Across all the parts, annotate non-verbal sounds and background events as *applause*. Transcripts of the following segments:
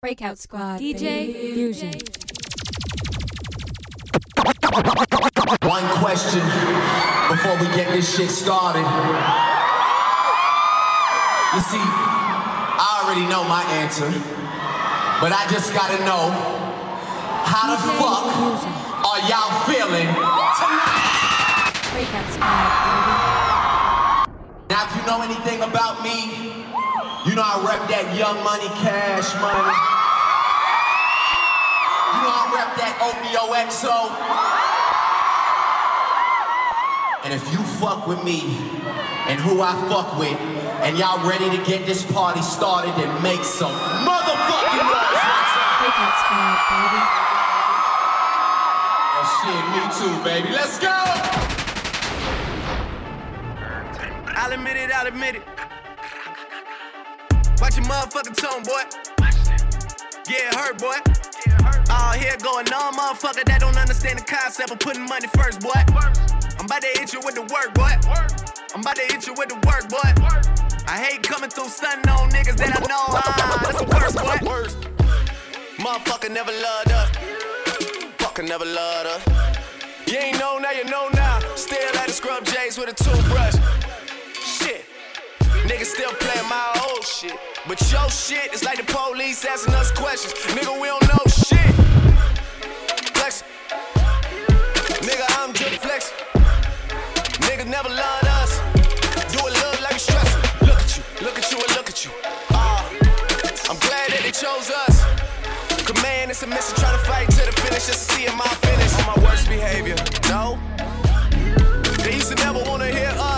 Breakout Squad. DJ Fusion. One question before we get this shit started. You see, I already know my answer, but I just gotta know how the fuck are y'all feeling tonight? Breakout Squad. Now, if you know anything about me, you know I rep that young money, cash money. You know I rep that OVOXO. And if you fuck with me and who I fuck with, and y'all ready to get this party started, and make some motherfucking noise. Breakout Squad, baby. Oh shit, me too, baby. Let's go! I'll admit it, I'll admit it. Watch your motherfucking tone, boy. It hurt, boy. All here going on, motherfucker that don't understand the concept of putting money first, boy. I'm about to hit you with the work, boy. I'm about to hit you with the work, boy. I hate coming through stunting on niggas that I know. Ah, that's the worst, boy. Motherfucker never loved us. Fucker never loved us. You ain't know now, you know now. Still at the scrub J's with a toothbrush. Niggas still playing my old shit. But your shit is like the police asking us questions. Nigga, we don't know shit. Flex. Nigga, I'm just flex. Niggas never loved us. Do it look like it's stressful. Look at you, look at you, and look at you. Ah, I'm glad that they chose us. Command and submission, try to fight to the finish just to see my finish. On my worst behavior, no. They used to never wanna hear us.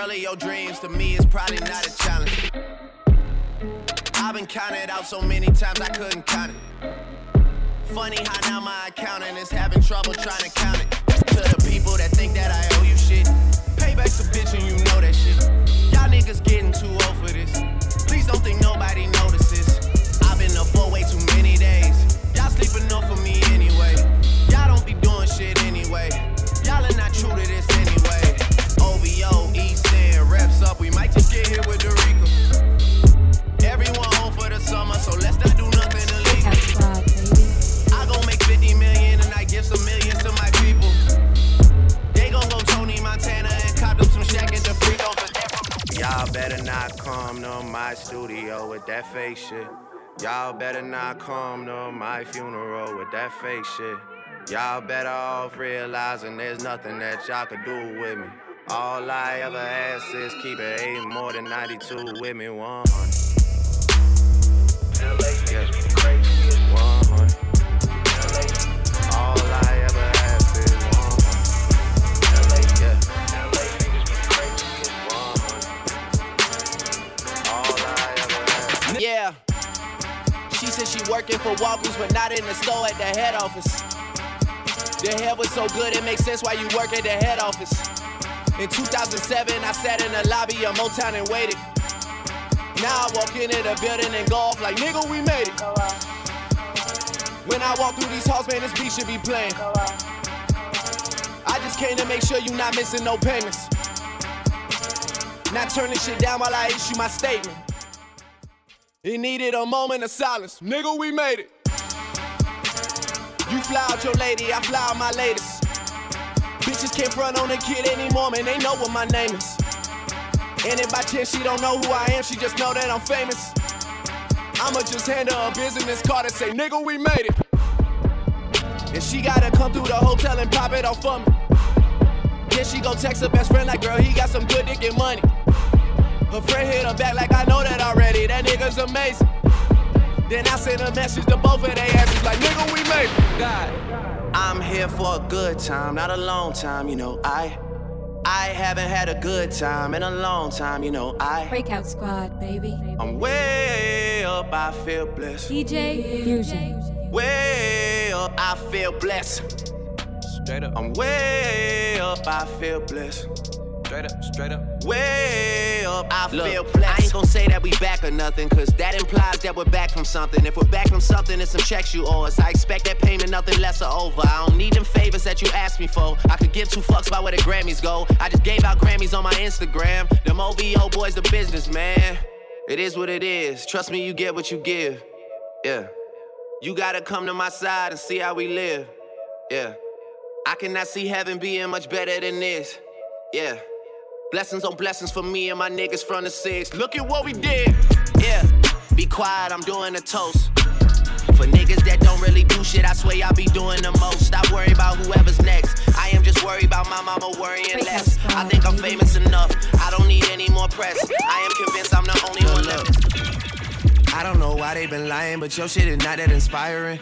Girl of your dreams to me is probably not a challenge. I've been counted out so many times I couldn't count it. Funny how now my accountant is having trouble trying to count it. To the people that think that I owe you shit. Payback's a bitch and you know that shit. Y'all niggas getting too old for this. Please don't think nobody notices. I've been up for way too many days. Y'all sleep enough for me anyway. Y'all don't be doing shit anyway. Hit with. Everyone home for the summer, so let's not do nothing illegal. I gon' make 50 million and I give some millions to my people. They gon' go Tony Montana and cop them some Shaq and the free. Y'all better not come to my studio with that fake shit. Y'all better not come to my funeral with that fake shit. Y'all better off realizing there's nothing that y'all could do with me. All I ever ask is keep it eight more than 92 with me, 100. Yeah. 100. All I ever ask is 100. Yeah. 100. All I ever ask. Yeah. She said she working for Walgreens, but not in the store at the head office. The head was so good, it makes sense why you work at the head office. In 2007, I sat in the lobby of Motown and waited. Now I walk into the building and go off like, nigga, we made it. When I walk through these halls, man, this beat should be playing. I just came to make sure you not missing no payments. Not turning shit down while I issue my statement. It needed a moment of silence. Nigga, we made it. You fly out your lady, I fly out my latest. Bitches can't front on a kid anymore, man. They know what my name is. And if by chance she don't know who I am, she just know that I'm famous. I'ma just hand her a business card and say, nigga, we made it. And she gotta come through the hotel and pop it off for me. Then she go text her best friend like, girl, he got some good dick and money. Her friend hit her back like, I know that already. That nigga's amazing. Then I sent a message to both of their asses like, nigga, we made it. God. I'm here for a good time, not a long time, you know. I I haven't had a good time in a long time, you know. I Breakout Squad, baby. I'm way up, I feel blessed. DJ Fusion. Way up, I feel blessed. Straight up. I'm way up, I feel blessed. Straight up, straight up. Way up, I Look, feel blessed. I ain't gonna say that we back or nothing, cause that implies that we're back from something. If we're back from something, it's some checks you owe us. I expect that payment, nothing less or over. I don't need them favors that you ask me for. I could give two fucks about where the Grammys go. I just gave out Grammys on my Instagram. Them OVO boys, the business, man. It is what it is. Trust me, you get what you give. Yeah. You gotta come to my side and see how we live. Yeah. I cannot see heaven being much better than this. Yeah. Blessings on blessings for me and my niggas from the six. Look at what we did. Yeah. Be quiet, I'm doing a toast. For niggas that don't really do shit, I swear y'all be doing the most. Stop worrying about whoever's next. I am just worried about my mama worrying less. I think I'm famous enough. I don't need any more press. I am convinced I'm the only one left. I don't know why they been lying, but your shit is not that inspiring.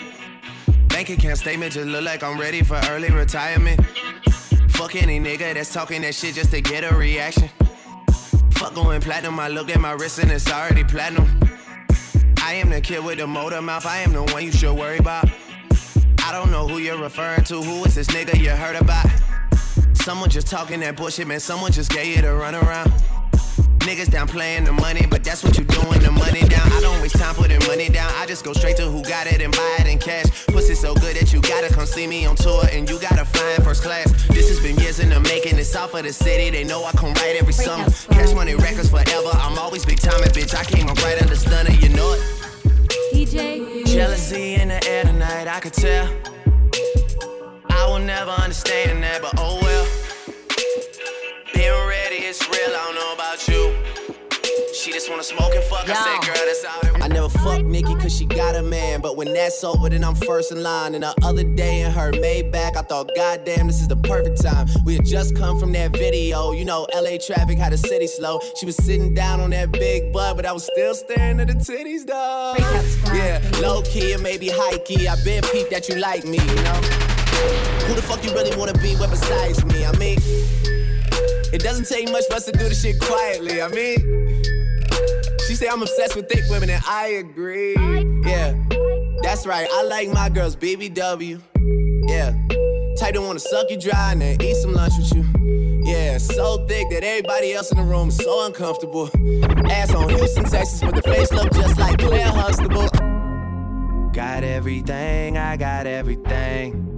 Bank account statement just look like I'm ready for early retirement. Fuck any nigga that's talking that shit just to get a reaction. Fuck going platinum, I look at my wrist and it's already platinum. I am the kid with the motor mouth, I am the one you should worry about. I don't know who you're referring to, who is this nigga you heard about? Someone just talking that bullshit, man, someone just gave you the runaround. Niggas down playing the money, but that's what you doing, the money down. I don't waste time putting money down. I just go straight to who got it and buy it in cash. Pussy so good that you gotta come see me on tour and you gotta fly in first class. This has been years in the making. It's off of the city. They know I come right every summer. Cash money records forever. I'm always big time and bitch. I came up right under stunner, you know it. DJ. Jealousy in the air tonight, I could tell. I will never understand that, but oh well. She just wanna smoke and fuck. I said, girl, that's all. I never fuck Nicki cause she got a man. But when that's over, then I'm first in line. And the other day in her Maybach, I thought, goddamn, this is the perfect time. We had just come from that video. You know, LA traffic had the city slow. She was sitting down on that big butt, but I was still staring at the titties, though. Yeah, low key and maybe high key. I been peeped that you like me, you know? Who the fuck you really wanna be with besides me? I mean, it doesn't take much for us to do the shit quietly. I mean, she say I'm obsessed with thick women, and I agree. Yeah, that's right. I like my girls BBW. Yeah, type to wanna suck you dry and then eat some lunch with you. Yeah, so thick that everybody else in the room is so uncomfortable. Ass on Houston, Texas, but the face look just like Claire Huxtable. Got everything, I got everything.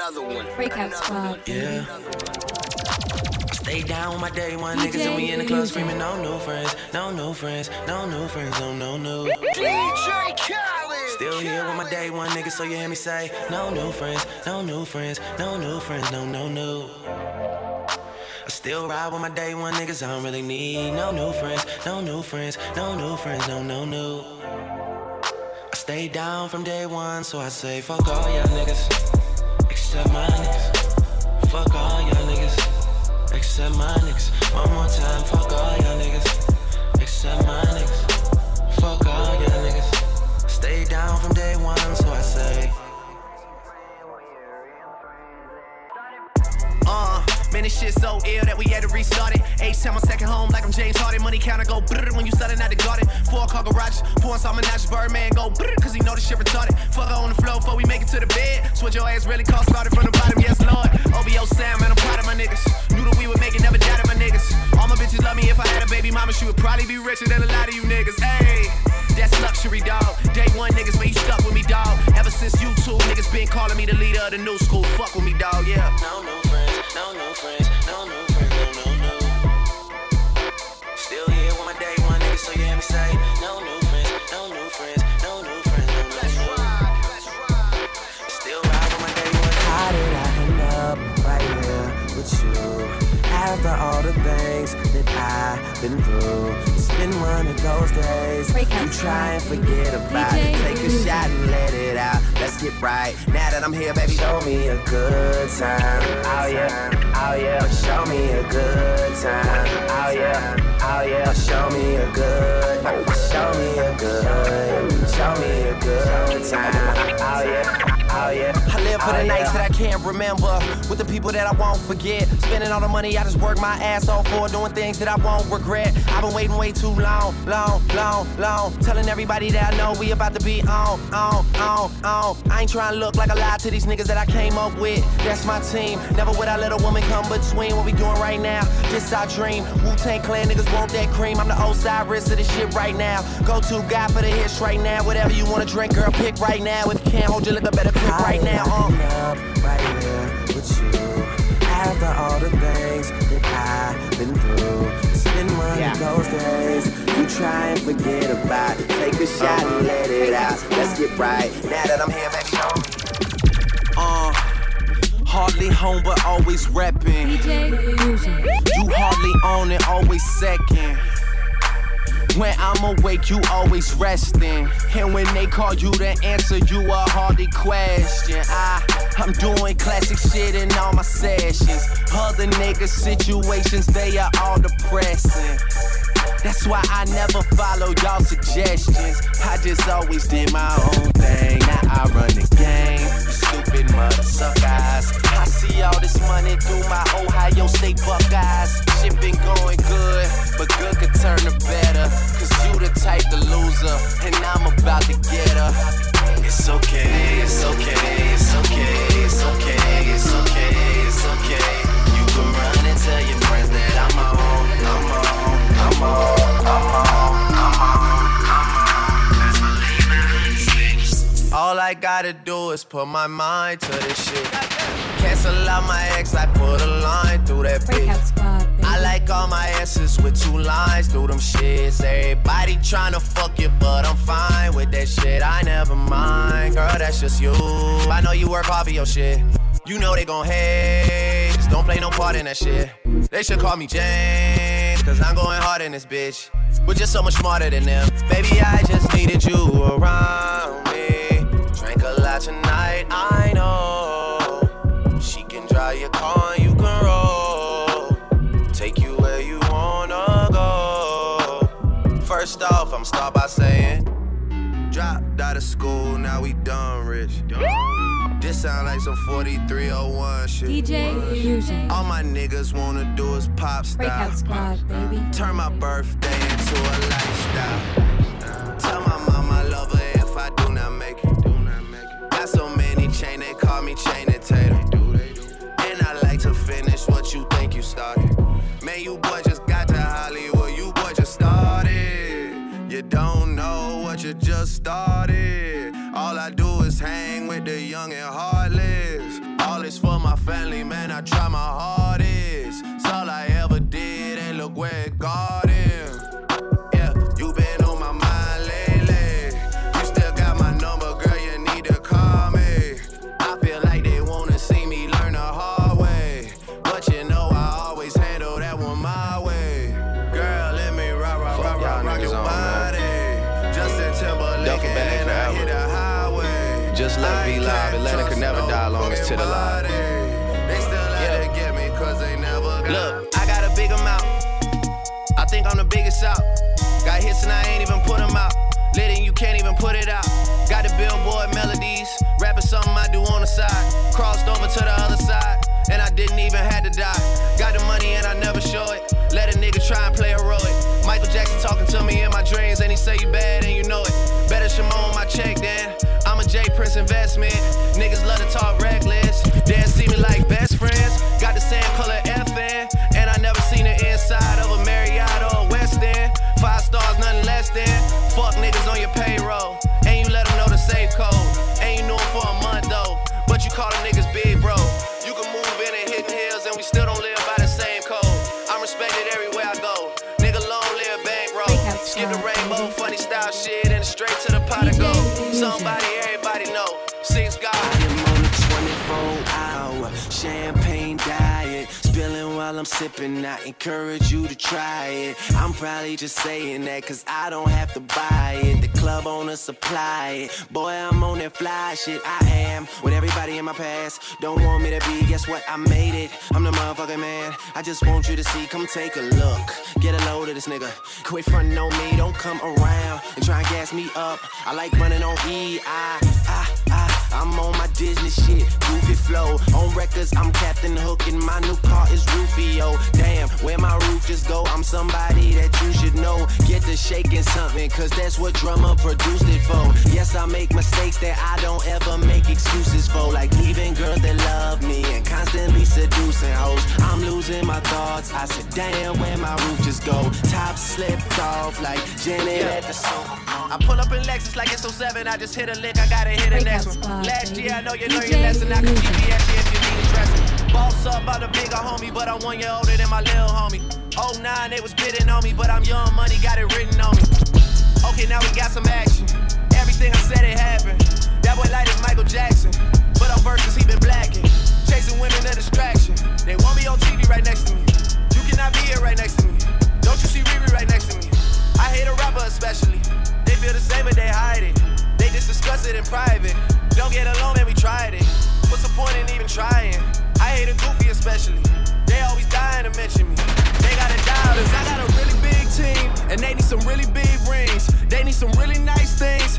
Another one. Breakout squad. Yeah. Stay down with my day one niggas and we in the club screaming no new friends, no new friends, no new friends, no no no. DJ Khaled. Still here with my day one niggas, so you hear me say no new friends, no new friends, no new friends, no no no. I still ride with my day one niggas, I don't really need no new friends, no new friends, no new friends, no no no. I stay down from day one, so I say fuck all y'all niggas, except my niggas. Fuck all y'all niggas, except my niggas. One more time, fuck all y'all niggas, except my niggas. Fuck all y'all niggas. Stay down from day one, man, this shit so ill that we had to restart it. H time on second home, like I'm James Harden. Money counter go brrr when you starting out the garden. Four car garage, pouring some menage, Birdman go brrr, cause he know this shit retarded. Fuck on the floor before we make it to the bed. Switch your ass really cost started from the bottom, yes, Lord. OBO Sam, man, I'm proud of my niggas. Knew that we would make it, never doubted my niggas. All my bitches love me if I had a baby mama, she would probably be richer than a lot of you niggas. Hey. That's luxury, dog. Day one niggas, man, you stuck with me, dog. Ever since you two niggas been calling me the leader of the new school. Fuck with me, dog, yeah. No, no no, no friends, no, no friends, no, no, no. Still here with my day one niggas, so you hear me say, no new friends, no new friends, no new friends, no, no, no. Still ride with my day one. How did I end up right here with you? After all the things that I've been through, it's been one of those days. Breakout You try and spot, forget about it. DJ Take a Fusion. shot and let it out. Let's get right. Now that I'm here, baby, show me a good time. Oh yeah, oh yeah. Show me a good time. Oh yeah, oh yeah. Show me a good. Show me a good. Show me a good time. Oh yeah. Oh, yeah. I live for the oh, nights that I can't remember with the people that I won't forget. Spending all the money I just work my ass off for, doing things that I won't regret. I've been waiting way too long, long, long, long. Telling everybody that I know we about to be on, on, on, on. I ain't trying to look like a lie to these niggas that I came up with. That's my team. Never would I let a woman come between what we doing right now. This our dream. Wu Tang Clan niggas want that cream. I'm the Osiris of this shit right now. Go to God for the hits right now. Whatever you wanna drink, girl, pick right now. If you can't hold your liquor, better pick right now. Uh. Up right here with you. After all the things that I've been through, it's been one of those days you try and forget about. it. Take a shot and let it out. Let's get right. Now that I'm here, baby, show me. Uh, hardly home, but always reppin'. DJ You hardly own it, always second. When I'm awake, you always resting. And when they call you to answer, you a hardly question. I, I'm doing classic shit in all my sessions. Other niggas' situations, they are all depressing. That's why I never follow y'all suggestions. I just always did my own thing. Now I run the game. Stupid mother. I see all this money through my Ohio State Buckeyes. Shit been going good, but good could turn to better. Cause you the type to loser, and I'm about to get her. It's okay, it's okay, it's okay, it's okay, it's okay, it's okay. You can run and tell your friends that I'm on, I'm on, I'm on, I'm on, I gotta do is put my mind to this shit. Cancel out my ex, I put a line through that bitch. squad. I like all my S's with two lines through them shits. Everybody tryna fuck you, but I'm fine with that shit. I never mind, girl, that's just you. I know you work hard for your shit. You know they gon' hate, just don't play no part in that shit. They should call me James, cause I'm going hard in this bitch. We're just so much smarter than them. Baby, I just needed you around out of school, now we done rich. This sound like some 4301 shit. DJ Fusion. All my niggas wanna do is pop Breakout style. squad, baby. Turn my birthday into a lifestyle. Tell my mama I love her if I do not make it. Got so many chain, they call me Chaining Tatum. And I like to finish what you think you started. Man, you boy just got to Hollywood, you boy just started. You don't know you just started. All I do is hang with the young and heartless. All is for my family, man. I try my hardest. To the live. They still out Yeah. to get me 'cause they never got Look, I got a big amount. I think I'm the biggest out. Got hits and I ain't even put them out. Lit and you can't even put it out. Got the billboard melodies. Rapping something I do on the side. Crossed over to the other side. And I didn't even have to die. Got the money and I never show it. Let a nigga try and play heroic. Michael Jackson talking to me in my dreams. And he say you bad and you know it. Better Shimon my check then. I'm a J Prince investment. Sipping, I encourage you to try it. I'm probably just saying that cause I don't have to buy it. The club owner supply it. Boy, I'm on that fly shit. I am with everybody in my past. Don't want me to be, guess what? I made it. I'm the motherfucking man. I just want you to see, come take a look. Get a load of this nigga. Quit frontin' on me, don't come around and try and gas me up. I like running on E. I, I. I'm on my Disney shit, goofy flow. On records, I'm Captain Hook, and my new car is Rufio. Damn, where my roof just go? I'm somebody that you should know. Get to shaking something, cause that's what drummer produced it for. Yes, I make mistakes that I don't ever make excuses for. Like leaving girls that love me and constantly seducing hoes. I'm losing my thoughts. I said, damn, where my roof just go? Top slipped off like Janet at the Super I pull up in Lexus like it's 07. I just hit a lick, I gotta hit the next one. Last year, I know you learned your lesson. I can GPS you if you need a dressing. Boss up by the bigger homie, but I'm one year older than my little homie. 09, they was bidding on me, but I'm young money, got it written on me. Okay, now we got some action. Everything I said, it happened. That boy light is Michael Jackson, but on verses, he been blacking. Chasing women, a distraction. They want me on TV right next to me. You cannot be here right next to me. Don't you see Riri right next to me? I hate a rapper especially. They feel the same, but they hide it. They just discuss it in private. Don't get along, man, we tried it. What's the point in even trying? I hate a goofy especially. They always dying to mention me. They got a cause I got a really big team, and they need some really big rings. They need some really nice things.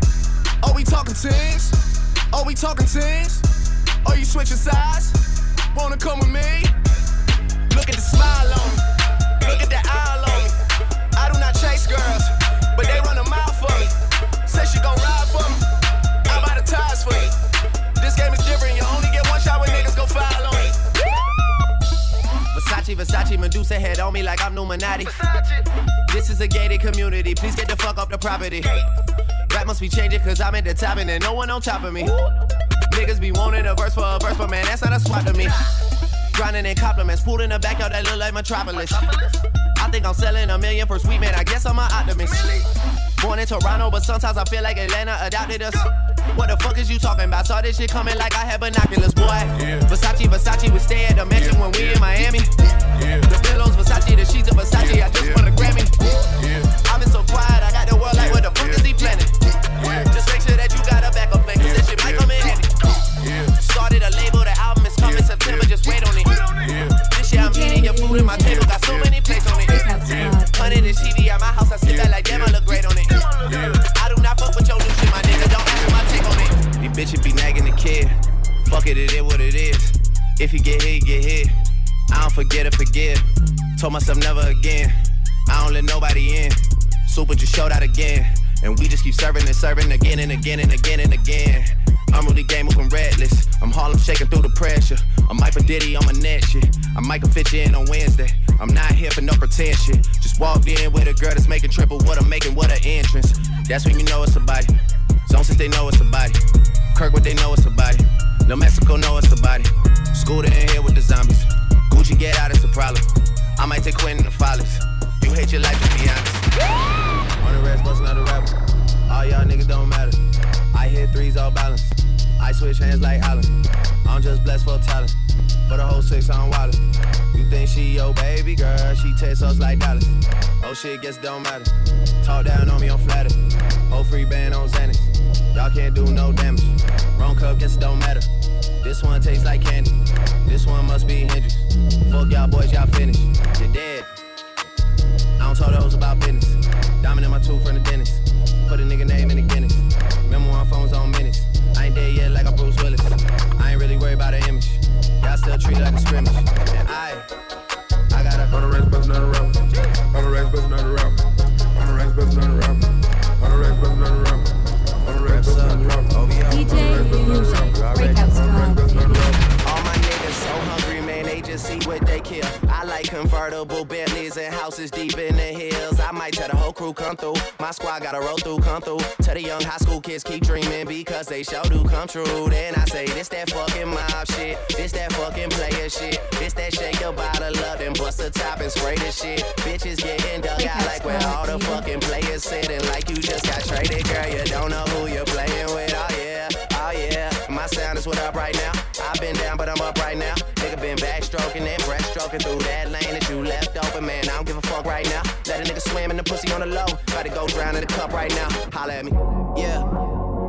Are we talking teams? Are we talking teams? Are you switching sides? Wanna come with me? Look at the smile on me. Look at the eye on me. I do not chase girls, but they run a mile for me. Say she gon' ride for me. I'm out of ties for you. This game is different. You only get one shot when niggas go file on me. Versace, Versace, Medusa head on me like I'm Illuminati. This is a gated community. Please get the fuck up the property. Rap must be changing cause I'm at the top and there's no one on top of me. Niggas be wanting a verse for a verse, but man, that's not a swap to me. Grinding in compliments, pulled in the backyard that look like Metropolis. I think I'm selling a million for sweet man, I guess I'm an optimist. Born in Toronto, but sometimes I feel like Atlanta adopted us. What the fuck is you talking about? Saw this shit coming like I had binoculars, boy. Yeah. Versace, Versace, we stay at the mansion when we in Miami. Yeah. The pillows, Versace, the sheets of Versace, I just want a Grammy. I've been so quiet, I got the world like, what the fuck is he planning? Just make sure that you got a backup plan, cause that shit might come in handy. Started a label, forget or forgive. Told myself never again. I don't let nobody in. Super just showed out again. And we just keep serving and serving again and again and again and again. I'm really game moving redless. I'm Harlem shaking through the pressure. I'm Michael Diddy on my net shit. I might can fit in on Wednesday. I'm not here for no pretend shit. Just walked in with a girl that's making triple what I'm making, what an entrance. That's when you know it's a body. Zone since they know it's a body. Kirkwood they know it's a body. New Mexico know it's a body. Scooter in here with the zombies. Gucci get out, it's a problem. I might take Quentin the Follies. You hate your life, just be honest. On the rest, out the rapper. All y'all niggas don't matter. I hit threes all balanced. I switch hands like Allen. I'm just blessed for talent. For the whole six, I'm wildin'. You think she your baby girl? She tests us like Dallas. Oh shit, guess don't matter. Talk down on me, I'm flattered. Whole free band on Xanax. Y'all can't do no damage. Wrong cup, guess don't matter. This one tastes like candy. This one must be Hendrix. Fuck y'all boys, y'all finished. You're dead. I don't talk those about business. Diamond in my tooth from the dentist. Put a nigga name in the Guinness. Remember when phones on minutes. I ain't dead yet like I'm Bruce Willis. I ain't really worried about the image. Y'all still treat it like a scrimmage. And I, I got a Hundred racks bustin' out a rapper. Hundred racks bustin' out a rapper. Hundred racks bustin' out a rapper. Hundred racks bustin' out a rapper. Hundred racks bustin' out a rapper. DJ Fusion. Breakout Squad. Just eat what they kill. I like convertible Bentleys and houses deep in the hills. I might tell the whole crew come through. My squad gotta roll through, come through. Tell the young high school kids keep dreaming because they sure do come true. Then I say, this that fucking mob shit. This that fucking player shit. This that shake your bottle up and bust the top and spray the shit. Bitches getting dug out like where all the fucking players sitting like you just got traded. Girl, you don't know who you're playing with. Oh yeah, oh yeah. My sound is what up right now. I've been down, but I'm up right now. Nigga been backstroking and breaststroking through that lane that you left open, man. I don't give a fuck right now. Let a nigga swim in the pussy on the low. To go drown in the cup right now. Holla at me. Yeah,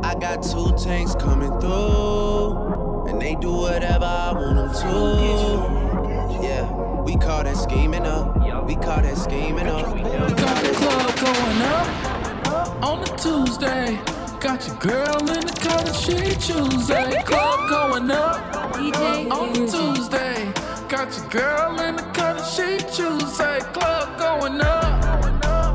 I got two tanks coming through, and they do whatever I want them to. Yeah, we call that scheming up. We call that scheming up. We got the club going up on a Tuesday. Got your girl in the color she Tuesday. Club going up DJ on a Tuesday. Got your girl in the color she Tuesday. Club going up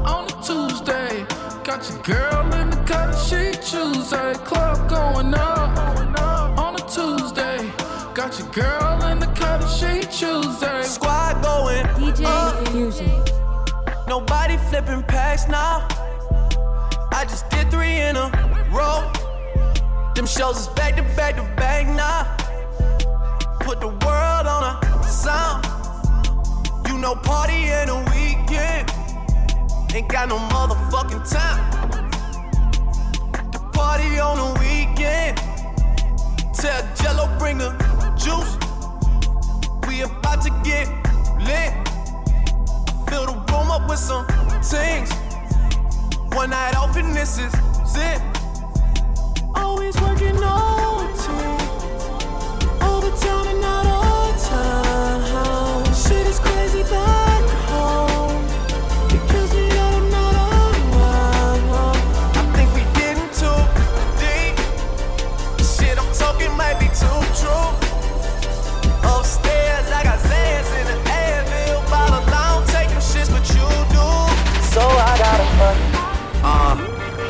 on a Tuesday. Got your girl in the color she Tuesday. Club going up on a Tuesday. Got your girl in the color she Tuesday. Squad going. DJ Fusion. Nobody flipping packs now. I just did three in a row. Them shows is back to back to back now. Put the world on a sound. You know, party in a weekend. Ain't got no motherfucking time. The party on the weekend. Tell Jello bring the juice. We about to get lit. Fill the room up with some things. One night and this is it. Shit is crazy back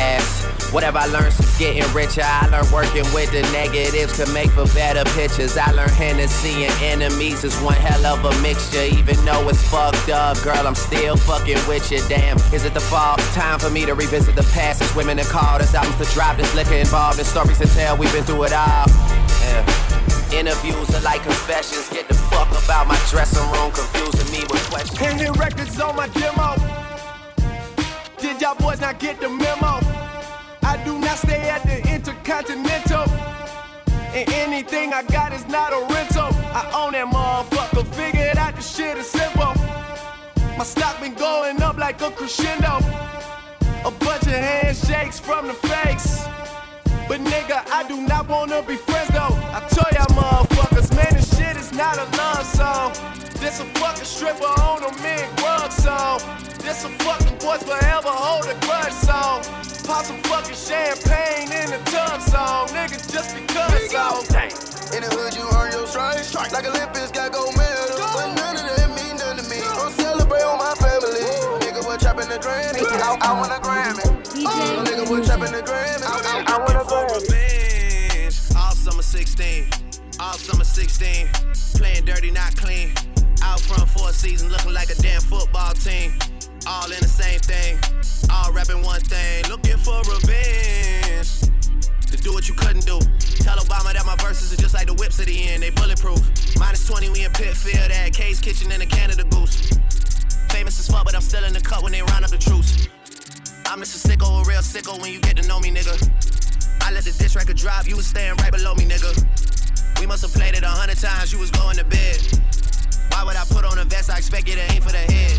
asked. Whatever I learned since getting richer, I learned working with the negatives to make for better pictures. I learned Hennessy and enemies is one hell of a mixture. Even though it's fucked up, girl, I'm still fucking with you. Damn, is it the fall? Time for me to revisit the past. It's women that called us albums to drop. This liquor involved in stories to tell. We've been through it all. Yeah. Interviews are like confessions. Get the fuck about my dressing room, confusing me with questions. Hanging records on my demo. Did y'all boys not get the memo? Stay at the Intercontinental. And anything I got is not a rental. I own that motherfucker. Figured out the shit is simple. My stock been going up like a crescendo. A bunch of handshakes from the fakes. But nigga, I do not wanna be friends though. I told y'all motherfuckers, man, this shit is not a love song. This a fucking stripper on a mint grub song. This a fucking boys forever hold a grudge song. Pop some fucking champagne in the tub song, nigga, just because song. In the hood, you earn your stripes. Like Olympics, got gold medal. But none of that mean nothing to me. Don't celebrate on my family. Nigga, what trapping the Grammy? I, I want a Grammy. Nigga, what DJ trapping the Grammy? I, I, I want a for Grammy. revenge. All summer 16, all summer 16. Playing dirty, not clean. Out front for a season, looking like a damn football team. All in the same thing, all rapping one thing. Looking for revenge. To do what you couldn't do. Tell Obama that my verses are just like the whips at the end, they bulletproof. Minus 20, we in Pitfield at K's Kitchen in the Canada Goose. Famous as fuck, but I'm still in the cut when they round up the troops. I'm just a sicko, a real sicko when you get to know me, nigga. I let the diss record drop, you was staying right below me, nigga. We must have played it a hundred times, you was going to bed. Why would I put on a vest? I expect you to aim for the head.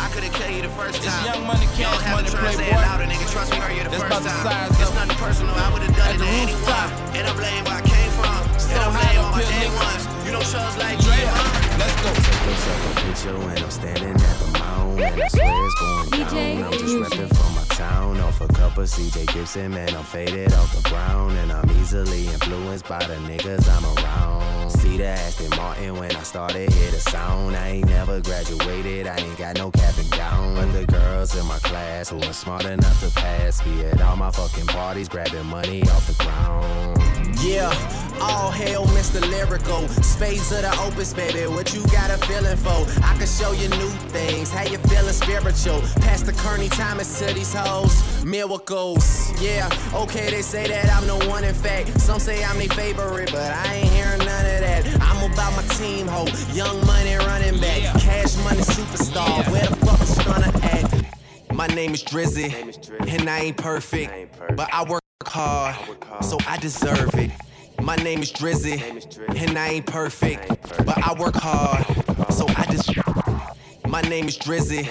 I could've killed you the first time. Young Money, You don't Cash have to Money, try to say it louder, nigga. Trust me, heard you the That's first about the time. size It's of nothing personal, I would've done At it the to anyone. And I'm laying where I came from. So and I'm high laying up on my here, day nigga. ones. You know shows like Dre, Draymond. let's go. Take yourself a picture when I'm standing at the mound. And I swear it's going DJ down. I'm just Fusion. repping for my town off a cup of CJ Gibson. Man, I'm faded off the ground, and I'm easily influenced by the niggas I'm around. See the Aston Martin when I started, hear the sound. I ain't never graduated, I ain't got no cap and gown. But the girls in my class who are smart enough to pass be at all my fucking parties, grabbing money off the ground. Yeah, all hail Mr. Lyrical. Spades of the opus, baby. What you got a feeling for? I can show you new things. How you feeling spiritual? Pass the Kearney Thomas to these hoes. Miracles. Yeah, okay, they say that I'm the one in fact. Some say I'm their favorite, but I ain't hearing none of that. I'm about my team, ho. Young money running back. Cash money superstar. Where the fuck is gonna act? My name is Drizzy, and I ain't perfect, but I work hard, so I deserve it. My name is Drizzy, and I ain't perfect, but I work hard, so I just. My name is Drizzy,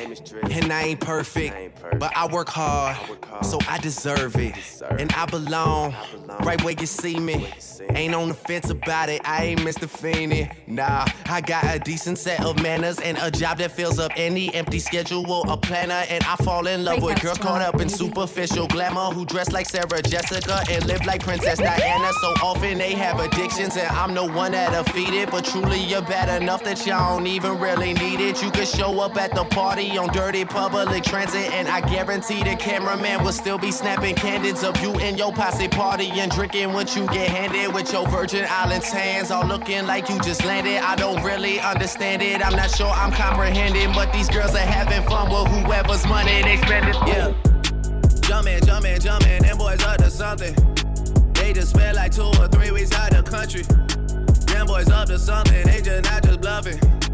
and I ain't perfect, but I work hard, so I deserve it. And I belong right where you see me. Ain't on the fence about it, I ain't Mr. Feeney. Nah, I got a decent set of manners and a job that fills up any empty schedule, a planner, and I fall in love with girls caught up in superficial glamour who dress like Sarah Jessica and live like Princess Diana. So often they have addictions, and I'm the one that'll feed it. But truly, you're bad enough that y'all don't even really need it. You could show up at the party on dirty public transit, and I guarantee the cameraman will still be snapping candids of you and your posse party and drinking what you get handed with your Virgin Islands hands, all looking like you just landed. I don't really understand it. I'm not sure I'm comprehending, but these girls are having fun with whoever's money they spend it. Yeah. Jumpin', jumpin', jumpin', them boys up to something. They just spent like two or three weeks out the country. Them boys up to something, they just not just bluffing.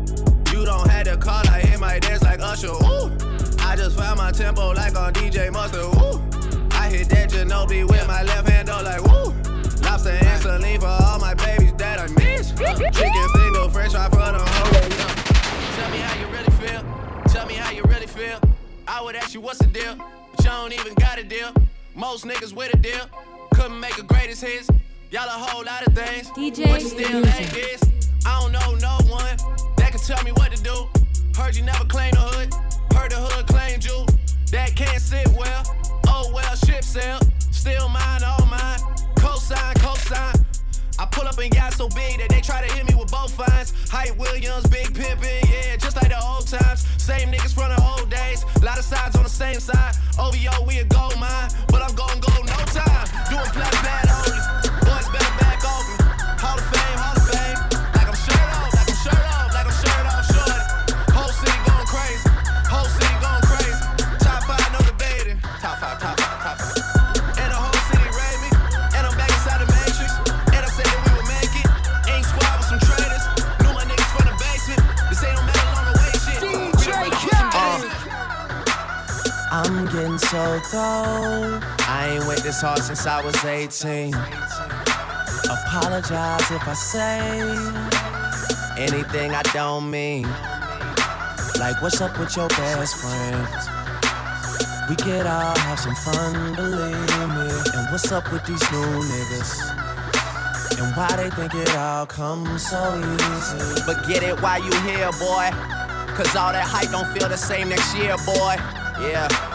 You don't have to call, I hit my dance like Usher. Ooh, I just found my tempo like on DJ Mustard. Ooh, I hit that Ginobili with my left hand, though, like woo. Lobster and saline for all my babies that I miss. Chicken finger, fresh fry for the whole. Tell me how you really feel. Tell me how you really feel. I would ask you what's the deal, but you don't even got a deal. Most niggas with a deal couldn't make a greatest hits. Y'all a whole lot of things, DJ but you still ain't this. I don't know no one tell me what to do. Heard you never claimed the hood, heard the hood claimed you. That can't sit well. Oh well, ship sail. Still mine, all mine. Cosign, cosign. I pull up and got so big that they try to hit me with both fines. Hype Williams, big pimpin', yeah, just like the old times. Same niggas from the old days. Lot of sides on the same side. OVO, we a gold mine, but I'm gon' go no time. Doing flat bad only. I'm so cold. I ain't went this hard since I was 18. Apologize if I say anything I don't mean. Like, what's up with your best friend? We could all have some fun, believe me. And what's up with these new niggas? And why they think it all comes so easy? But get it while you here, boy. Cause all that hype don't feel the same next year, boy. Yeah.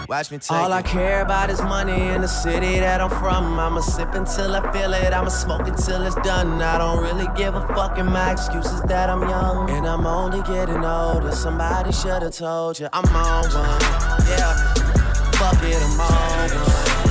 Watch me take All I care about is money in the city that I'm from. I'ma sip until I feel it. I'ma smoke until it's done. I don't really give a fuck, and my excuse is that I'm young. And I'm only getting older. Somebody should've told you I'm on one. Yeah, fuck it, I'm on one.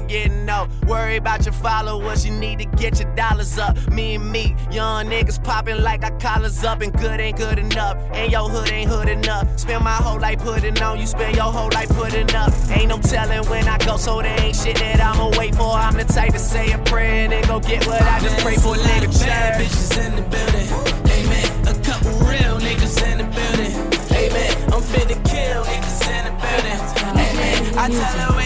be getting old. Worry about your followers, you need to get your dollars up. Me and me, young niggas popping like our collars up, and good ain't good enough. And your hood ain't hood enough. Spend my whole life putting on, you spend your whole life putting up. Ain't no telling when I go, so there ain't shit that I'ma wait for. I'm the type to say a prayer and then go get what I just pray for. Nigga, bad bitches in the building. Amen. A couple real niggas in the building. Amen. I'm to kill niggas in the building. Amen. I tell her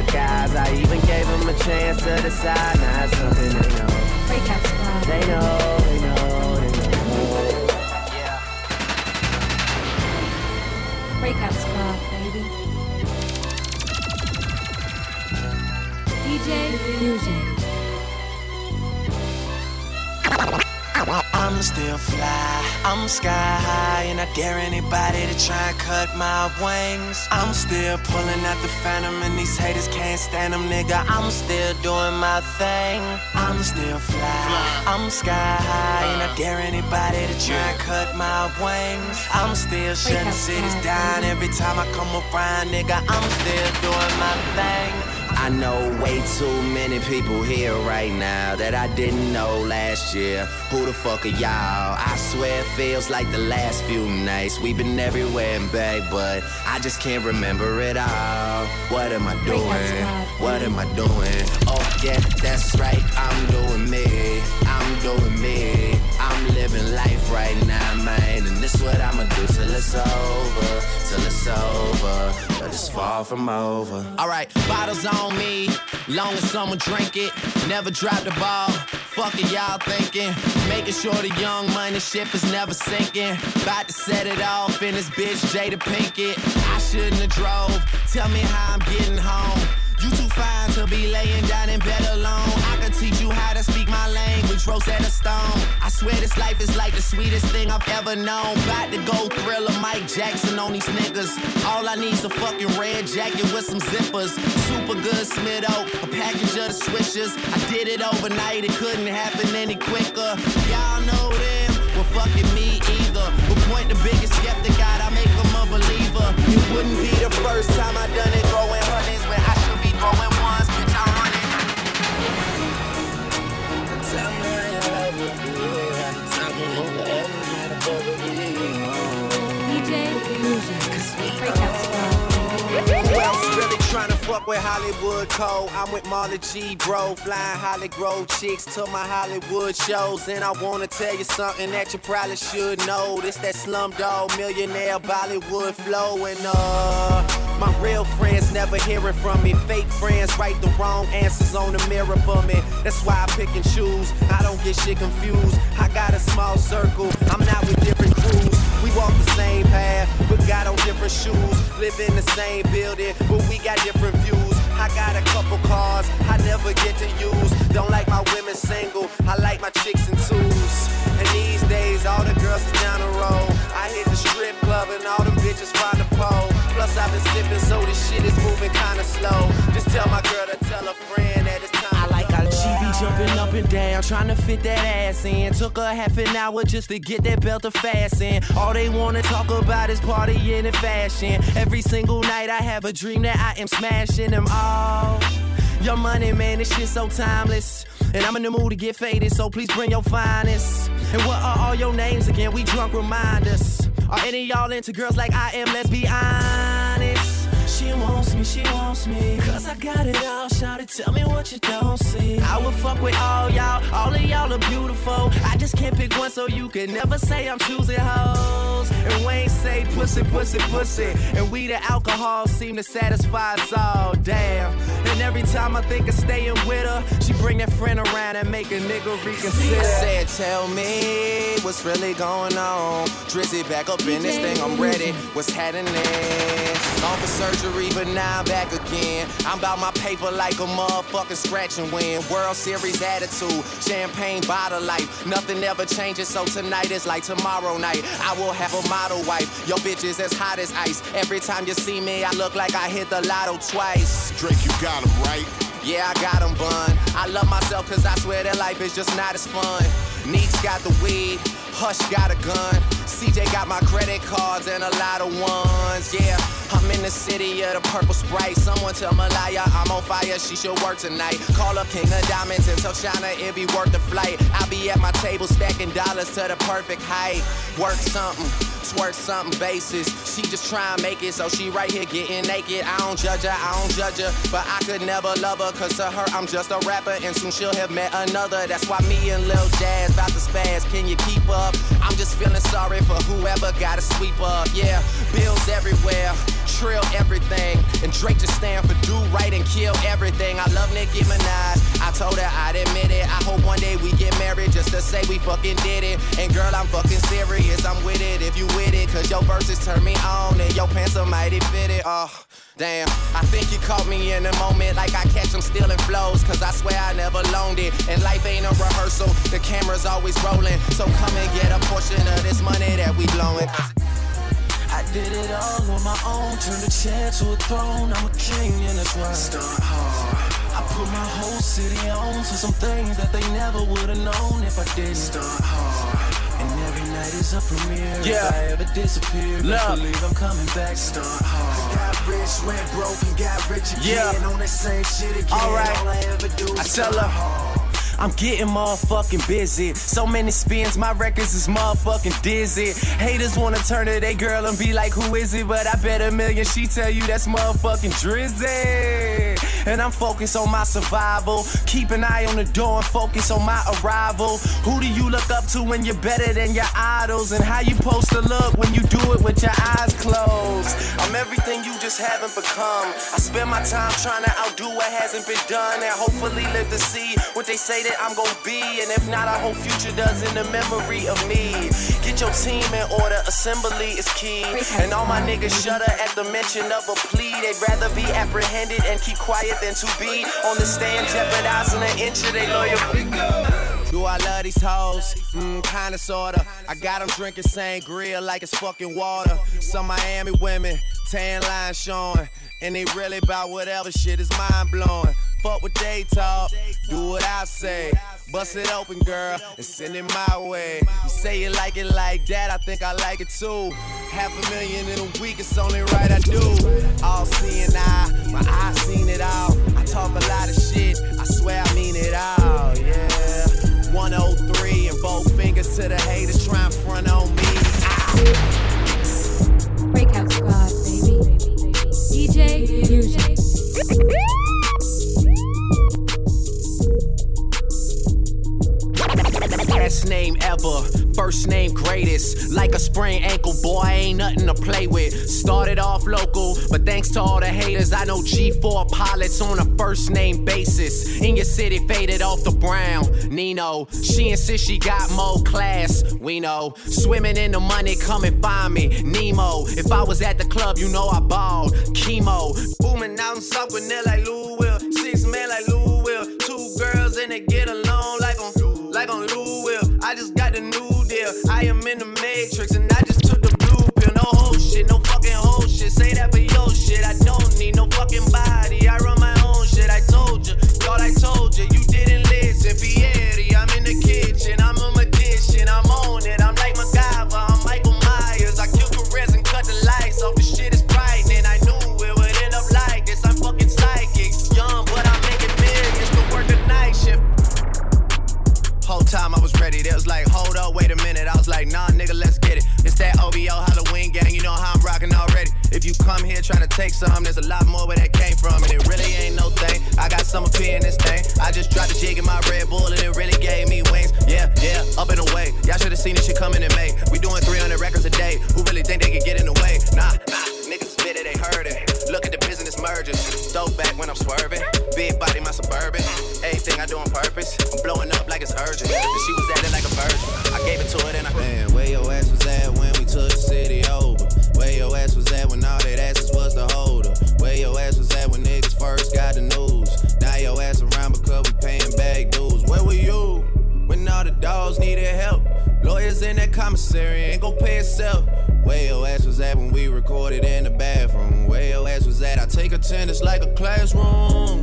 other guys. I even gave them a chance to decide. Now it's something they know. Breakout Squad. They know, they know, they know. Breakout Squad, baby. DJ Fusion. I'm still fly, I'm sky high, and I dare anybody to try and cut my wings. I'm still pulling out the phantom, and these haters can't stand them, nigga. I'm still doing my thing. I'm still fly, I'm sky high, and I dare anybody to try and cut my wings. I'm still shutting cities down every time I come around, nigga. I'm still doing my thing. I know way too many people here right now that I didn't know last year. Who the fuck are y'all? I swear it feels like the last few nights. We've been everywhere and back, but I just can't remember it all. What am I doing? What am I doing? Oh, yeah, that's right. I'm doing me. I'm doing me. I'm living life right now, What I'ma do till it's over. Till it's over. But it's far from over. Alright, bottles on me, long as someone drink it. Never drop the ball. Fuck it, y'all thinking. Making sure the young money ship is never sinking. About to set it off in this bitch, Jada Pinkett. I shouldn't have drove. Tell me how I'm getting home. You too fine to be laying down in bed alone. Teach you how to speak my language, Rosetta Stone. I swear this life is like the sweetest thing I've ever known. About to go thriller Mike Jackson on these niggas. All I need's a fucking red jacket with some zippers. Super good Smith Oak, a package of the swishers. I did it overnight, it couldn't happen any quicker. Y'all know them, well fucking me either. But point the biggest skeptic out, I make them a believer. It wouldn't be the first time I done it, throwing hundreds when I should be throwing with Hollywood Cole? I'm with Marley G, bro. Flying Hollywood chicks to my Hollywood shows. And I wanna tell you something that you probably should know. This that slumdog millionaire Bollywood flow. And uh, my real friends never hearing from me. Fake friends write the wrong answers on the mirror for me. That's why I pick and choose. I don't get shit confused. I got a small circle. I'm not with different crews. Walk the same path, but got on different shoes. Live in the same building, but we got different views. I got a couple cars I never get to use. Don't like my women single, I like my chicks in twos. And these days, all the girls is down the road. I hit the strip club and all the bitches find the pole. Plus, I've been sipping, so this shit is moving kinda slow. Just tell my girl to tell a friend up and down, trying to fit that ass in. Took a half an hour just to get that belt to fasten. All they wanna talk about is partying and fashion. Every single night I have a dream that I am smashing them all. Your money, man, this shit so timeless. And I'm in the mood to get faded, so please bring your finest. And what are all your names again? We drunk reminders. Are any y'all into girls like I am? Let's be honest. She wants me, she wants me. Cause I got it all. Shout it, tell me what you don't see. I would fuck with all y'all. All of y'all are beautiful. I just can't pick one, so you can never say I'm choosing hoes. And Wayne say pussy, pussy, pussy. And we the alcohol seem to satisfy us all. Damn. And every time I think of staying with her, she bring that friend around and make a nigga reconsider. Said, tell me what's really going on. Drizzy back up in this thing, I'm ready. What's happening? Gone surgery, but now I'm back again. I'm about my paper like a motherfucking scratch and win. World Series attitude, champagne bottle life. Nothing ever changes, so tonight is like tomorrow night. I will have a model wife. Your bitch is as hot as ice. Every time you see me, I look like I hit the lotto twice. Drake, you got him right. Yeah, I got 'em bun. I love myself cause I swear that life is just not as fun. Neeks got the weed, Hush got a gun. CJ got my credit cards and a lot of ones. Yeah, I'm in the city of the purple sprite. Someone tell Malaya I'm on fire, she should work tonight. Call up King of Diamonds and tell China it be worth the flight. I'll be at my table stacking dollars to the perfect height. Work something twerk something basis. She just try and make it, so she right here getting naked. I don't judge her, I don't judge her, but I could never love her, cause to her I'm just a rapper, and soon she'll have met another. That's why me and Lil Jazz about to spaz. Can you keep up? I'm just feeling sorry for whoever gotta sweep up. Yeah, bills everywhere, trill everything, and Drake just stand for do right and kill everything. I love Nicki Minaj. I told her I'd admit it. I hope one day we get married just to say we fucking did it. And girl, I'm fucking serious. I'm with it if you with it, cause your verses turn me on and your pants are mighty fitted. Oh, damn. I think you caught me in a moment like I catch them stealing flows, cause I swear I never loaned it. And life ain't a rehearsal, the camera's always rolling. So come and get a portion of this money that we blowing. I did it all on my own, turned a chair to a throne. I'm a king, and that's why I start hard. I put my whole city on to some things that they never would've known if I didn't start hard. And every night is a premiere. Yeah. If I ever disappear, Love. believe I'm coming back. Start hard. Got rich, went broke, and got rich again. Yeah. On that same shit again. Alright. All I ever do I is tell her. hard. I'm getting motherfucking busy. So many spins, my records is motherfucking dizzy. Haters wanna turn to they girl and be like, who is it? But I bet a million she tell you that's motherfucking Drizzy. And I'm focused on my survival. Keep an eye on the door and focus on my arrival. Who do you look up to when you're better than your idols? And how you supposed to look when you do it with your eyes closed? I'm everything you just haven't become. I spend my time trying to outdo what hasn't been done and hopefully live to see what they say that I'm gonna be. And if not, I hope future does in the memory of me. Get your team in order, assembly is key. And all my niggas shudder at the mention of a plea. They'd rather be apprehended and keep quiet than to be on the stand, jeopardizing an inch of their loyalty. Do I love these hoes? Mm, kinda, sorta. I got them drinking sangria like it's fucking water. Some Miami women, tan lines showing. And they really about whatever shit is mind blowing. Fuck what they talk, do what I say. Bust it open, girl, and send it my way. You say you like it like that, I think I like it too. Half a million in a week, it's only right I do. All seeing eye, my eyes seen it all. I talk a lot of shit, I swear I mean it all, yeah. 103 and both fingers to the haters trying front on me. Breakout Squad, baby. DJ Fusion. Best name ever, first name greatest. Like a sprained ankle, boy, ain't nothing to play with. Started off local, but thanks to all the haters, I know G4 pilots on a first name basis. In your city, faded off the brown. Nino, she insists she got more class. We know, swimming in the money, come and find me. Nemo, if I was at the club, you know I balled. Chemo, booming out in South Gwinnett like Lou Will. Six men like Lou Will. Two girls and they get along I am in the matrix and I just took the blue pill. No whole shit, no fucking whole shit. Say that for your shit. I don't need no fucking body. I run my own shit. I told you, thought I told you. You didn't listen. Fieri, nigga, let's get it. It's that OVO Halloween gang, you know how I'm rocking already. If you come here trying to take some, there's a lot more where that came from, and it really ain't no thing. I got some appeal in this thing. I just dropped a jig in my Red Bull, and it really gave me wings. Yeah, yeah, up and away. Y'all should have seen this shit coming in May. We doing 300 records a day. Who really think they could get in the way? Nah, nah, niggas spit it, they heard it. Look at the mergers. Throw back when I'm swerving. Big body, my suburban. Everything I do on purpose. I'm blowing up like it's urgent. And she was at it like a virgin. I gave it to her, then I. Man, where your ass was at when we took the city over? Where your ass was at when at? I attendance like a classroom.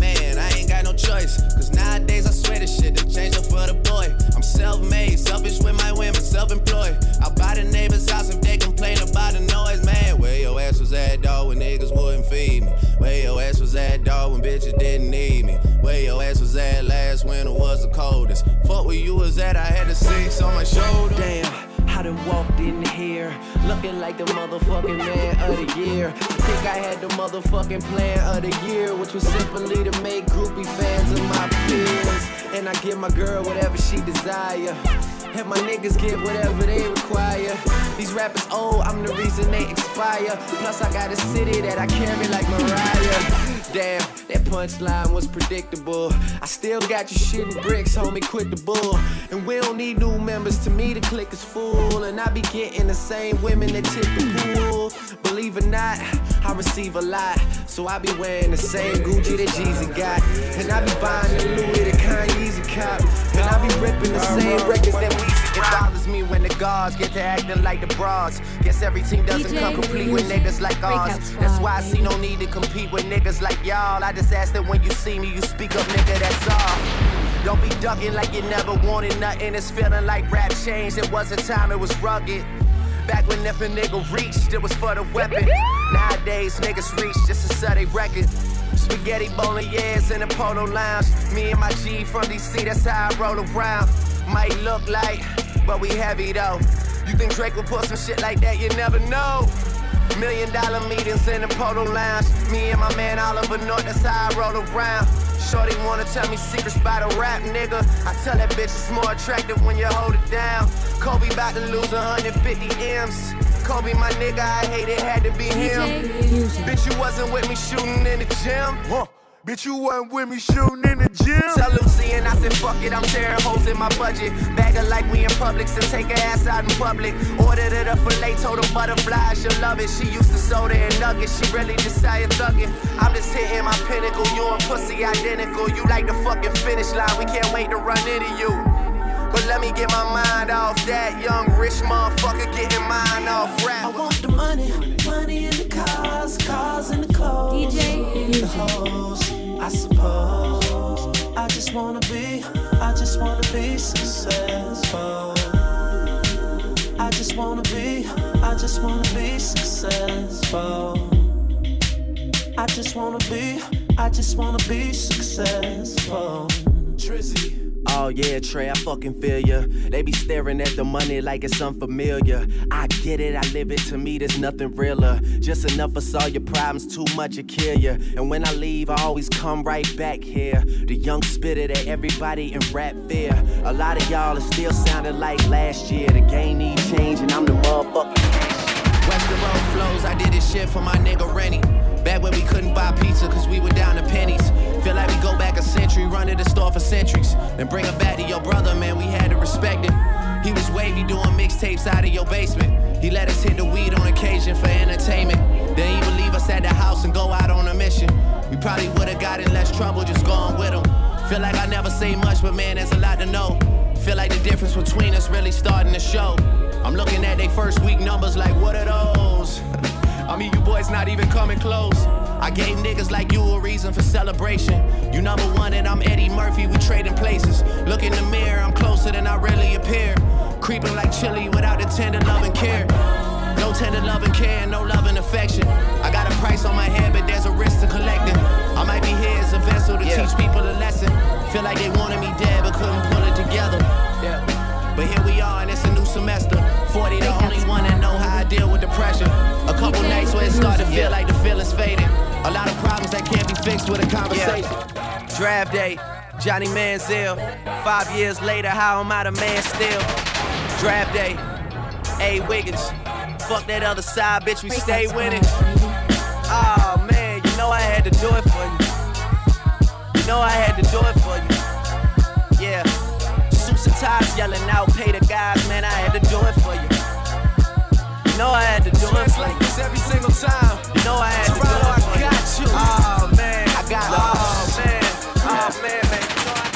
Man, I ain't got no choice. Cause nowadays I swear this shit done changed up for the boy. I'm self made, selfish with my women, self employed. I'll buy the neighbor's house if they complain about the noise, man. Where your ass was at, dog, when niggas wouldn't feed me? Where your ass was at, dog, when bitches didn't need me? Where your ass was at last winter was the coldest? Fuck where you was at, I had the six on my shoulder. Damn. I done walked in here looking like the motherfucking man of the year. I had the motherfucking plan of the year, which was simply to make groupie fans of my peers. And I give my girl whatever she desire. And my niggas get whatever they require. These rappers old, I'm the reason they expire. Plus, I got a city that I carry like Mariah. Damn, that punchline was predictable. I still got you shitting bricks, homie, quit the bull. And we don't need new members to me, the click is full. And I be getting the same women that tip the pool. Believe it or not, I receive a lot. So I be wearing the same Gucci that Jeezy got. And I be buying the Louis that Kanye's cop. And I be ripping the same records that we it bothers me when the guards get to acting like the bras. Guess every team doesn't DJ come complete with niggas like ours. squad, That's why I see no need to compete with niggas like y'all. I just ask that when you see me, you speak up, nigga, that's all. Don't be ducking like you never wanted nothing. It's feeling like rap changed. It was a time it was rugged. Back when if a nigga reached, it was for the weapon. Nowadays, niggas reach just to sell they record. Spaghetti bolognese in the polo lounge. Me and my G from DC, that's how I roll around. Might look like, but we heavy though. You think Drake would pull some shit like that? You never know. Million dollar meetings in the polo lounge. Me and my man Oliver North, that's how I roll around. Shorty wanna tell me secrets by the rap nigga. I tell that bitch it's more attractive when you hold it down. Kobe about to lose 150 M's. Kobe, my nigga, I hate it, had to be him. DJ Music. Bitch, you wasn't with me shooting in the gym. Huh. Bitch, you wasn't with me shooting in the gym. Tell Lucian I said, fuck it, I'm tearing holes in my budget. Bag her like we in Publix and take her ass out in public. Ordered her the filet, told her butterfly, she'll love it. She used to soda and nuggets, she really decided thugging. I'm just hitting my pinnacle, you and pussy identical. You like the fucking finish line, we can't wait to run into you. But let me get my mind off that young rich motherfucker getting mine off rap. I want the money, money in the cars, cars in the clothes. DJ Music. hoes, I suppose. I just wanna be, I just wanna be successful. I just wanna be, I just wanna be successful. I just wanna be, I just wanna be successful. Trizzy. Oh yeah, Trey, I fucking feel ya. They be staring at the money like it's unfamiliar. I get it, I live it. To me, there's nothing realer. Just enough for solve your problems, too much to kill ya. And when I leave, I always come right back here. The young spitter that everybody in rap fear. A lot of y'all are still sounding like last year. The game need change, and I'm the motherfucking. Weston Road flows, I did this shit for my nigga Rennie. Back when we couldn't buy pizza cause we were down to pennies. Feel like we go back a century, running the store for centuries. Then bring it back to your brother, man, we had to respect it. He was wavy doing mixtapes out of your basement. He let us hit the weed on occasion for entertainment. Then he would leave us at the house and go out on a mission. We probably would've got in less trouble just going with him. Feel like I never say much, but man, there's a lot to know. Feel like the difference between us really starting to show. I'm looking at they first week numbers like, what are those? *laughs* I mean, you boys not even coming close. I gave niggas like you a reason for celebration. You number one and I'm Eddie Murphy, we trading places. Look in the mirror, I'm closer than I really appear. Creeping like Chilli without the tender love and care. No tender love and care, no love and affection. I got a price on my head, but there's a risk to collecting. I might be here as a vessel to Yeah. teach people a lesson. Feel like they wanted me dead, but couldn't pull it together. Yeah. But here we are, and it's a new semester. 40, the couple nights where it started to feel like the feeling's fading. A lot of problems that can't be fixed with a conversation. Draft day, Johnny Manziel. Five years later, how am I the man still? Draft day, A. Wiggins. Fuck that other side, bitch, we stay winning. Oh man, you know I had to do it for you. You know I had to do it for you. Yeah. Suits and ties yelling out, pay the guys, man, I had to do it for you. You know I had to do it for you. every single time. You know I had to do it. I got you. Oh man, I got. Oh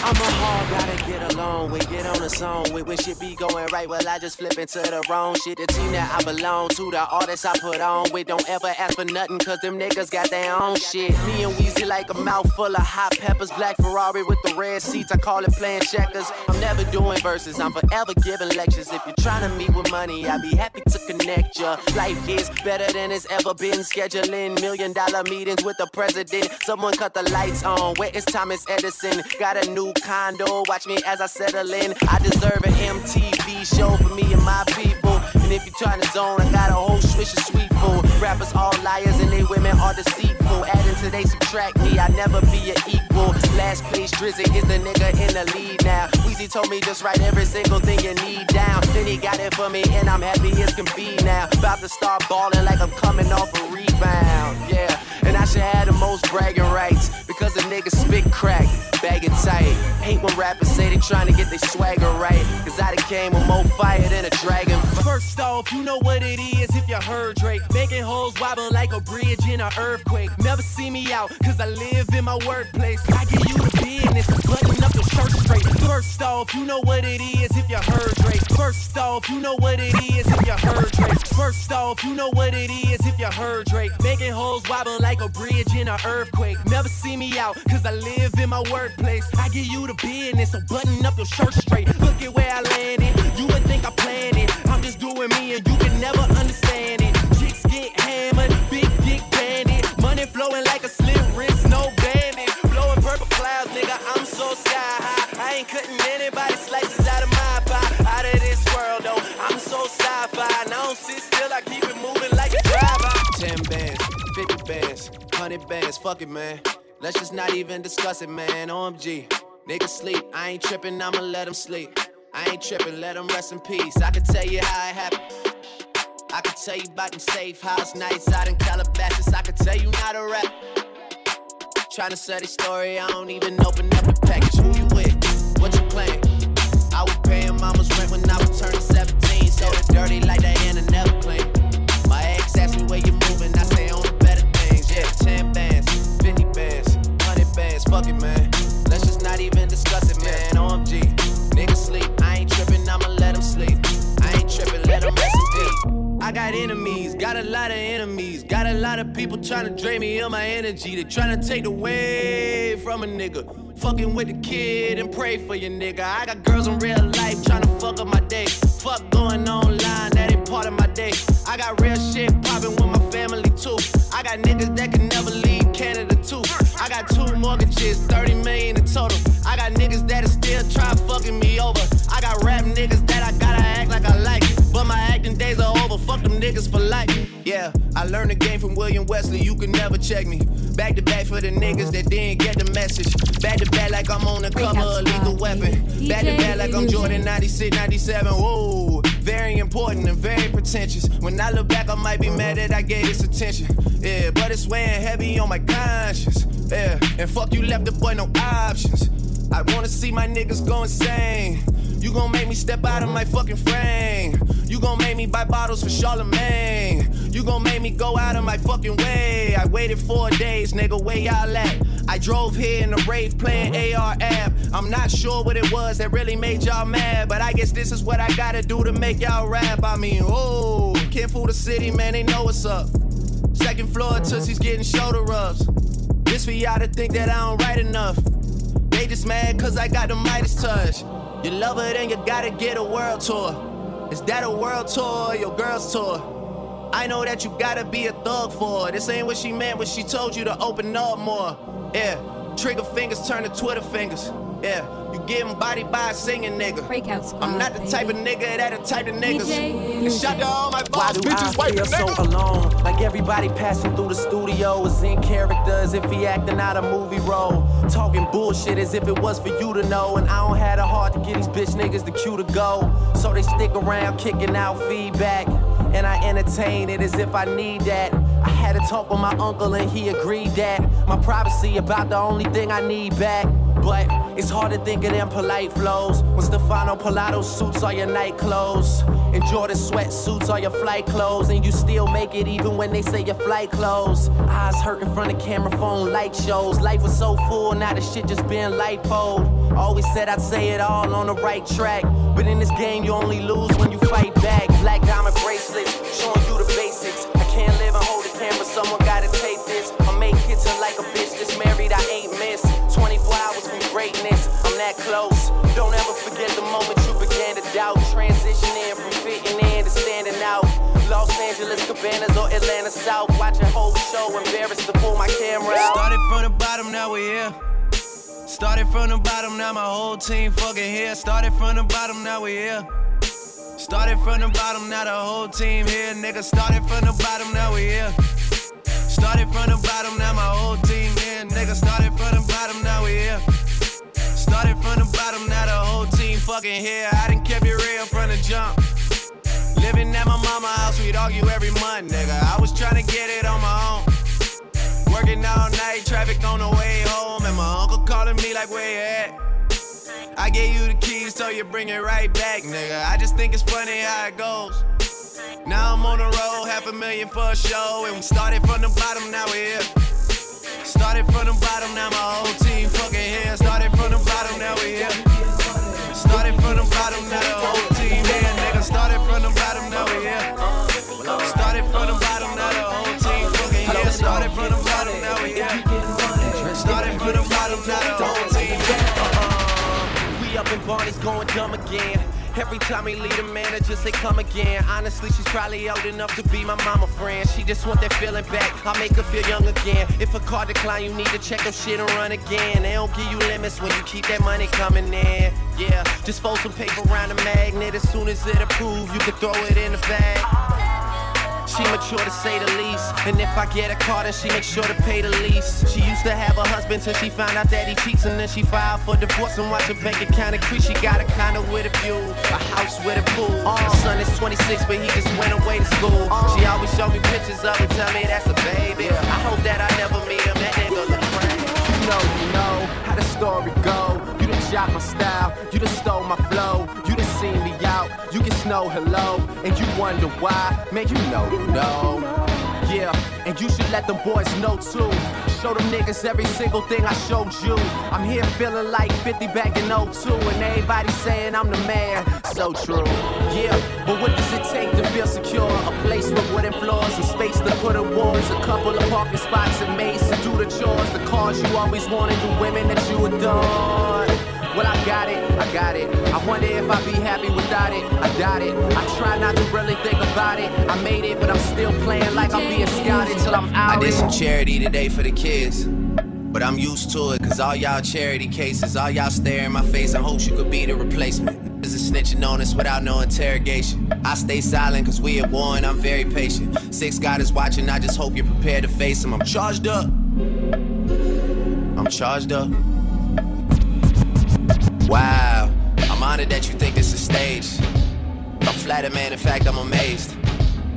I'm a hard gotta get along with, get on the song with. When shit be going right, well, I just flip into the wrong shit. The team that I belong to, the artists I put on with. Don't ever ask for nothing, cause them niggas got their own shit. Me and Weezy like a mouthful of hot peppers. Black Ferrari with the red seats, I call it playing checkers. I'm never doing verses, I'm forever giving lectures. If you're trying to meet with money, I'd be happy to connect ya. Life is better than it's ever been. Scheduling million dollar meetings with the president. Someone cut the lights on. Where is Thomas Edison? Got a new condo. Watch me as I settle in. I deserve an MTV show for me and my people. And if you're trying to zone, I got a whole swish of sweet food. Rappers all liars and they women are deceitful. Adding to they subtract me, I never be an equal. Last place Drizzy is the nigga in the lead now. Weezy told me just write every single thing you need down. Then he got it for me and I'm happy as can be now. About to start balling like I'm coming off a rebound. Yeah. And I should have the most bragging rights because the niggas spit crack, bag it tight. Hate when rappers say they trying to get their swagger right. Cause I done came with more fire than a dragon. First off, you know what it is if you heard Drake. Making holes wobble like a bridge in an earthquake. Never see me out cause I live in my workplace. I give you the business, button up your shirt straight. First off, you know what it is if you heard Drake. First off, you know what it is if you heard Drake. First off, you know what it is if you heard Drake. Making holes wobble like a bridge in an earthquake. Never see me out, cause I live in my workplace. I give you the business, so button up your shirt straight. Look at where I landed. You would think fuck it, man. Let's just not even discuss it, man. OMG. Niggas sleep, I ain't tripping, I'ma let them sleep. I ain't tripping, let them rest in peace. I can tell you how it happened. I can tell you about them safe house nights out in Calabasas. I can tell you not a rap. Trying to sell the story, I don't even open up the package. Who you with? What you playing? I was paying mama's rent when I was turning 17, so it's dirty like Diana never clean. Fuck it, man. Let's just not even discuss it, man. OMG, niggas sleep, I ain't tripping, I'ma let them sleep. I ain't tripping, let them rest in peace. I got enemies, got a lot of enemies. Got a lot of people trying to drain me of my energy. They trying to take away from a nigga. Fucking with the kid and pray for your nigga. I got girls in real life trying to fuck up my day. Fuck going online, that ain't part of my day. I got real shit popping with my family too. I got niggas that can never leave Canada got two mortgages, 30 million in total. I got niggas that are still try fucking me over. I got rap niggas that I gotta act like I like. But my acting days are over, fuck them niggas for life. Yeah, I learned the game from William Wesley, you can never check me. Back to back for the niggas that didn't get the message. Back to back like I'm on the cover of Lethal Weapon. Back to back like I'm Jordan 96, 97. Whoa, very important and very pretentious. When I look back, I might be mad that I gave this attention. Yeah, but it's weighing heavy on my conscience. Yeah, and fuck you left the boy no options. I wanna see my niggas go insane. You gon' make me step out of my fucking frame. You gon' make me buy bottles for Charlemagne. You gon' make me go out of my fucking way. I waited four days, nigga, where y'all at? I drove here in a rave playing uh-huh. AR app. I'm not sure what it was that really made y'all mad, but I guess this is what I gotta do to make y'all rap. I mean, oh, can't fool the city, man, they know what's up. Second floor, uh-huh. Tootsie's getting shoulder rubs. This for y'all to think that I don't write enough. They just mad cause I got the Midas touch. You love her, then you gotta get a world tour. Is that a world tour or your girl's tour? I know that you gotta be a thug for her. This ain't what she meant when she told you to open up more. Yeah, trigger fingers turn to Twitter fingers. Yeah, You getting body by a singing nigga. Breakout squad, I'm not the type of nigga that the type of niggas. DJ And shout to all my Why boss do I bitches, wife feel and so nigga. alone? Like everybody passing through the studio is in character as if he acting out a movie role. Talking bullshit as if it was for you to know. And I don't have the heart to get these bitch niggas the cue to go. So they stick around kicking out feedback. And I entertain it as if I need that. I had to talk with my uncle and he agreed that my privacy about the only thing I need back. But it's hard to think of them polite flows when Stefano Pilati suits all your night clothes and Jordan sweatsuits all your flight clothes, and you still make it even when they say your flight closed. Eyes hurt in front of camera phone light shows. Life was so full, now the shit just been lipoed. Always said I'd say it all on the right track, but in this game you only lose when you fight back. Black diamond bracelets showing you the basics. Like a bitch that's married, I ain't miss. 24 hours from greatness, I'm that close. Don't ever forget the moment you began to doubt. Transitioning from fitting in to standing out. Los Angeles, Cabanas, or Atlanta South. Watch a whole show, embarrassed to pull my camera out. Started from the bottom, now we're here. Started from the bottom, now my whole team fucking here. Started from the bottom, now we here. Started from the bottom, now the whole team here. Nigga, started from the bottom, now we here. Started from the bottom, now my whole team here. Nigga, started from the bottom, now we here. Started from the bottom, now the whole team fucking here. I done kept it real from the jump. Living at my mama house, we'd argue every month, nigga. I was trying to get it on my own. Working all night, traffic on the way home, and my uncle calling me like, where you at? I gave you the keys, so you bring it right back, nigga. I just think it's funny how it goes. Now I'm on the road, half a million for a show, and we started from the bottom, now we're here. Started from the bottom, now my whole team fucking here. Started from the bottom, now we're here. Started from the bottom, now the whole team here, nigga. Started from the bottom, now we're here. Started from the bottom, now the whole team fucking here. Started from the bottom, now we're here. Started from the bottom, now the whole team here. Uh-huh. We up in Barney's going dumb again. Every time he leave the manager say come again. Honestly, she's probably old enough to be my mama friend. She just want that feeling back. I'll make her feel young again. If a car decline, you need to check her shit and run again. They don't give you limits when you keep that money coming in. Yeah, just fold some paper around the magnet. As soon as it approve, you can throw it in the bag. She mature to say the least. And if I get a car, then she make sure to pay the lease. She used to have a husband till she found out that he cheats. And then she filed for divorce and watch her bank account increase. She got a condo with a view, a house with a pool. Her son is 26, but he just went away to school. She always show me pictures of him, tell me that's a baby. I hope that I never meet him. That nigga look crazy. You know, you know how the story go. Shot my style, you done stole my flow. You done seen me out, you can snow hello. And you wonder why, man, you know, you know. Yeah, and you should let them boys know too. Show them niggas every single thing I showed you. I'm here feeling like 50 back in 02, and everybody saying I'm the man. So true. Yeah, but what does it take to feel secure? A place with wooden floors, and space to put awards, a couple of parking spots, and maids to do the chores, the cars you always wanted, the women that you adored. Well, I got it, I got it. I wonder if I'd be happy without it. I doubt it. I try not to really think about it. I made it, but I'm still playing like I'm being scouted till I'm out. I did some charity today for the kids. But I'm used to it, cause all y'all charity cases, all y'all stare in my face and hope you could be the replacement. Is a snitching on us without no interrogation. I stay silent cause we at war and I'm very patient. Six God is watching, I just hope you're prepared to face him. I'm charged up. I'm charged up. Man. In fact, I'm amazed.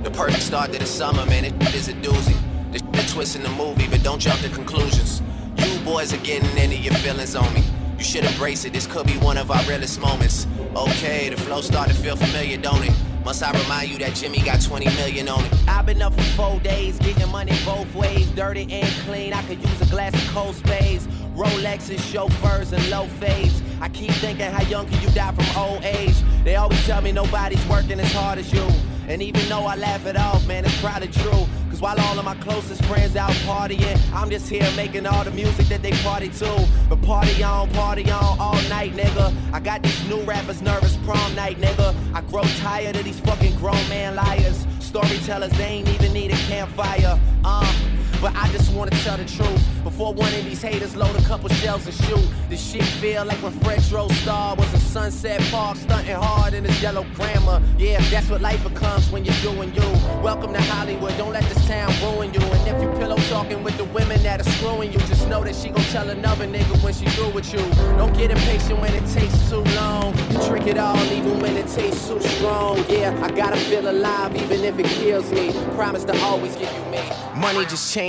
The perfect start to the summer, man. It is a doozy. The, the twist in the movie, but don't jump to conclusions. You boys are getting into your feelings on me. You should embrace it. This could be one of our realest moments. Okay, the flow started to feel familiar, don't it? Must I remind you that Jimmy got 20 million on it? I've been up for four days, getting money both ways, dirty and clean. I could use a glass of cold spades, Rolexes, chauffeurs, and low fades. I keep thinking, how young can you die from old age? They always tell me nobody's working as hard as you. And even though I laugh it off, man, it's probably true. Cause while all of my closest friends out partying, I'm just here making all the music that they party to. But party on, party on all night, nigga. I got these new rappers nervous prom night, nigga. I grow tired of these fucking grown man liars. Storytellers, they ain't even need a campfire. Uh, but I just wanna tell the truth. Before one of these haters load a couple shells and shoot. This shit feel like when French Rose Star was in Sunset Park, stunting hard in his yellow grammar. Yeah, that's what life becomes when you're doing you. Welcome to Hollywood, don't let this town ruin you. And if you pillow talking with the women that are screwing you, just know that she gon' tell another nigga when she through with you. Don't get impatient when it takes too long. You trick it all even when it tastes too strong. Yeah, I gotta feel alive even if it kills me. Promise to always give you me. Money just changed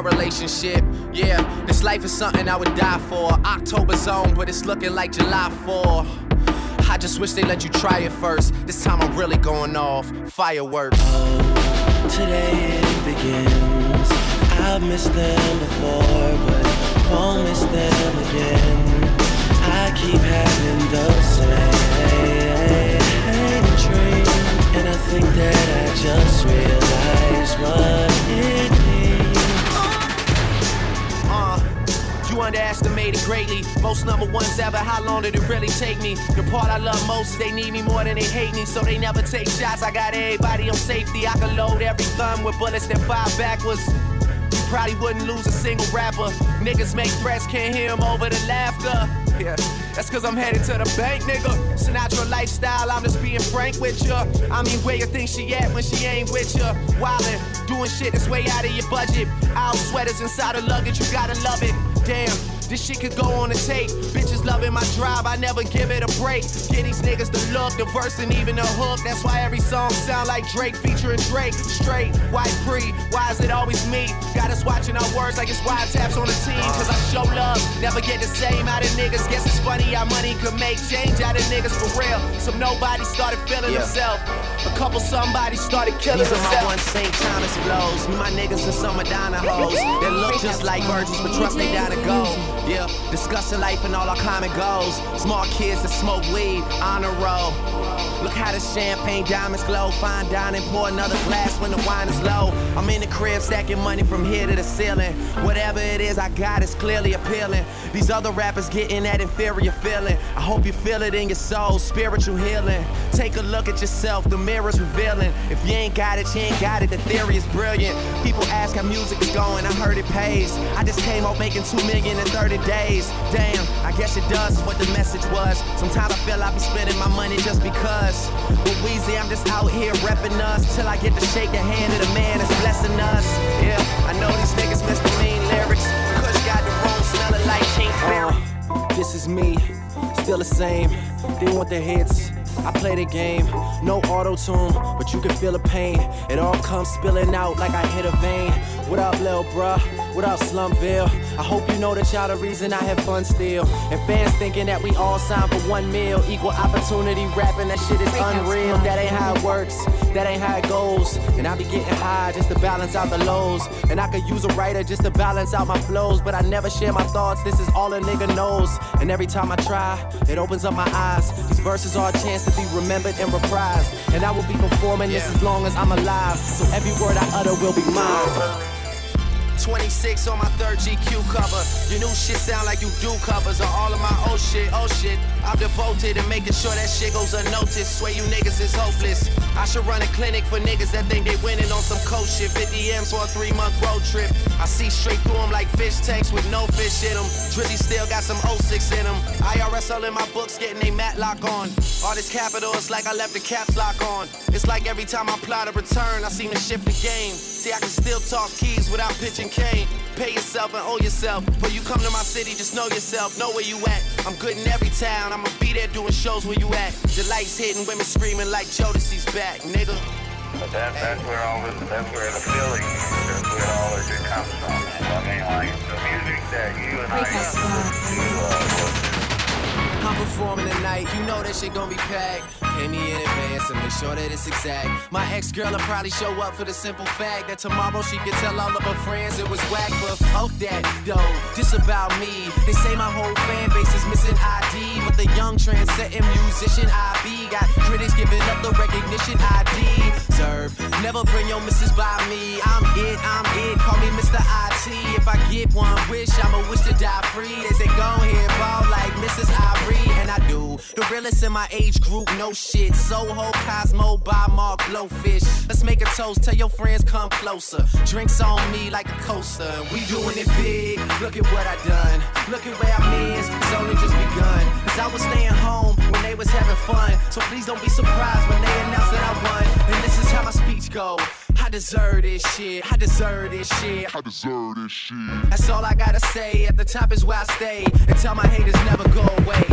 relationship. Yeah, this life is something I would die for. October's on, but it's looking like July 4. I just wish they let you try it first. This time I'm really going off. Fireworks. Today it begins. I've missed them before, but won't miss them again. I keep having the same dream, and I think that I just realized what underestimated greatly. Most number ones ever. How long did it really take me? The part I love most they need me more than they hate me, so they never take shots. I got everybody on safety. I can load every gun with bullets that fire backwards. You probably wouldn't lose a single rapper. Niggas make threats, can't hear them over the laughter. Yeah, that's cause I'm headed to the bank, nigga. Sinatra lifestyle, I'm just being frank with ya. I mean, where you think she at when she ain't with ya? Wildin', doing shit that's way out of your budget. Out sweaters inside the luggage, you gotta love it. Damn. This shit could go on a tape. Bitches loving my drive, I never give it a break. Get these niggas the look, the verse, and even the hook. That's why every song sound like Drake featuring Drake. Straight, white pre, why is it always me? Got us watching our words like it's wiretaps on the team. Cause I show love, never get the same out of niggas. Guess it's funny how money could make change out of niggas for real. Some nobody started feeling Yeah. themselves. A couple somebody started killing These are my themselves. one St. Thomas flows. Me, my niggas and some Madonna hoes. They look just like virgins, but trust they to go. Yeah, discussing life and all our common goals. Small kids that smoke weed on a roll. Look how the champagne diamonds glow. Fine dining, pour another glass when the wine is low. I'm in the crib stacking money from here to the ceiling. Whatever it is I got is clearly appealing. These other rappers getting that inferior feeling. I hope you feel it in your soul, spiritual healing. Take a look at yourself, the mirror's revealing. If you ain't got it, you ain't got it. The theory is brilliant. People ask how music is going, I heard it pays. I just came out making two million in 30 days. Damn, I guess it does what the message was. Sometimes I feel I be spending my money just because. With Weezy, I'm just out here repping us till I get to shake the hand of the man that's blessing us. Yeah, I know these niggas miss the mean lyrics. Kush got the room smelling like King. Uh, this is me, still the same. They want the hits. I play the game, no auto tune, but you can feel the pain. It all comes spilling out like I hit a vein. What up, lil bruh? What up, Slumville? I hope you know that y'all the reason I have fun still. And fans thinking that we all signed for one meal. Equal opportunity rapping, that shit is unreal. That ain't how it works, that ain't how it goes. And I be getting high just to balance out the lows. And I could use a writer just to balance out my flows. But I never share my thoughts, this is all a nigga knows. And every time I try, it opens up my eyes. These verses are a chance to be remembered and reprised. And I will be performing this as long as I'm alive. So every word I utter will be mine. 26 on my third GQ cover. Your new shit sound like you do covers of all of my old shit. Oh shit, I'm devoted to making sure that shit goes unnoticed. Swear you niggas is hopeless. I should run a clinic for niggas that think they winning on some cold shit. 50 M's for a three month road trip. I see straight through them like fish tanks with no fish in them. Drizzy still got some 06 in them. IRS all in my books getting they matlock on. All this capital, it's like I left the caps lock on. It's like every time I plot a return, I seem to shift the game. See, I can still talk keys without pitching cane. Pay yourself and owe yourself. When you come to my city, just know yourself, know where you at. I'm good in every town, I'ma be there doing shows where you at. The lights hitting, women screaming like Jodeci's back, nigga. But that, that's where all this, that's where the feeling, that's where all of it comes from. I mean, like the music that you and I used to uh, was I'm performing tonight, you know that shit gon' be packed. Pay me in advance and make sure that it's exact. My ex girl will probably show up for the simple fact that tomorrow she can tell all of her friends it was whack, but fuck that though. This about me. They say my whole fan base is missing ID, but the young trendsetting musician I be got critics giving up the recognition I Never bring your missus by me. I'm it, I'm it. Call me Mr. IT. If I get one wish, I'ma wish to die free. They say go ahead, ball like Mrs. Ivory, and I do. The realest in my age group, no shit. Soho, Cosmo, by Mark, Blowfish. Let's make a toast. Tell your friends come closer. Drinks on me like a coaster. We doing it big. Look at what I done. Look at where I'm. It's only just begun. Cause I was staying home when they was having fun. So please don't be surprised when they announce that I won. How my speech go. I deserve this shit. I deserve this shit. I deserve this shit. That's all I gotta say. At the top is where I stay. And tell my haters never go away.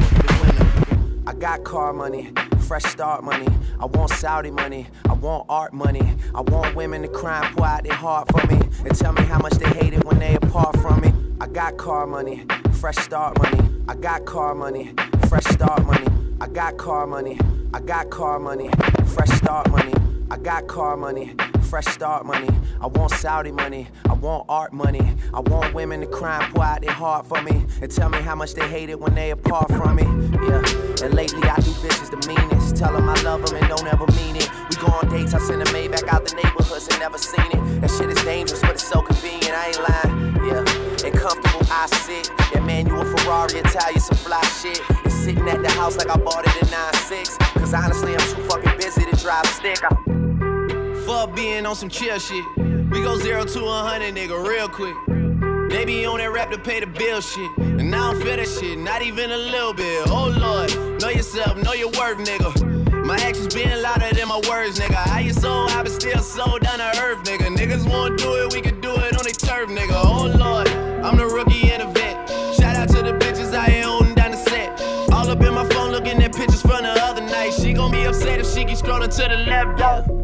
I got car money, fresh start money. I want Saudi money, I want art money. I want women to cry and pour out their heart for me. And tell me how much they hate it when they apart from me. I got car money, fresh start money. I got car money, fresh start money. I got car money, I got car money, fresh start money. I got car money, fresh start money. I want Saudi money, I want art money. I want women to cry and pour out their heart for me. And tell me how much they hate it when they apart from me. Yeah, and lately I do bitches the meanest. Tell them I love them and don't ever mean it. We go on dates, I send a Maybach out the neighborhoods and never seen it. That shit is dangerous, but it's so convenient, I ain't lying. Yeah, and comfortable I sit. That manual Ferrari, Italian, some fly shit. It's sitting at the house like I bought it in 9-6. Cause honestly, I'm too fucking busy to drive a stick. I Fuck being on some chill shit. We go zero to a hundred, nigga, real quick. They be on that rap to pay the bill shit. And now I don't feel that shit, not even a little bit. Oh lord, know yourself, know your worth, nigga. My actions being louder than my words, nigga. How you so I but still so down to earth, nigga. Niggas wanna do it, we can do it on their turf, nigga. Oh lord, I'm the rookie in the vet. Shout out to the bitches I ain't holding down the set. All up in my phone looking at pictures from the other night. She gon' be upset if she keeps scrolling to the left, though.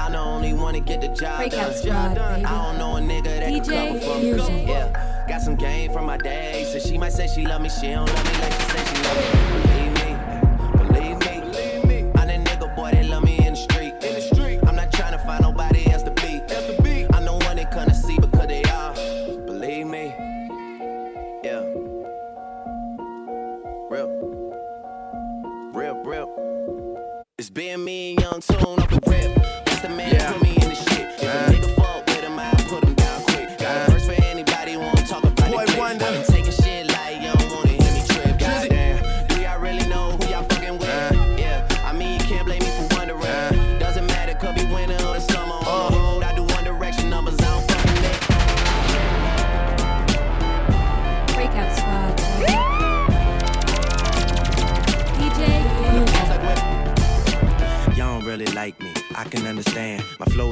I the only to get the job Breakout done. squad. I don't know a nigga that DJ can cover for me. Yeah, got some game from my day. So she might say she love me, she don't love me like she say she love me. Believe me, believe me, believe me. I'm that nigga boy that love me in the street. In the street, I'm not trying to find nobody else to be. Else to be. I'm the one they couldn't see because they are. Believe me, yeah. Real, real, real. It's been me and Young Tune off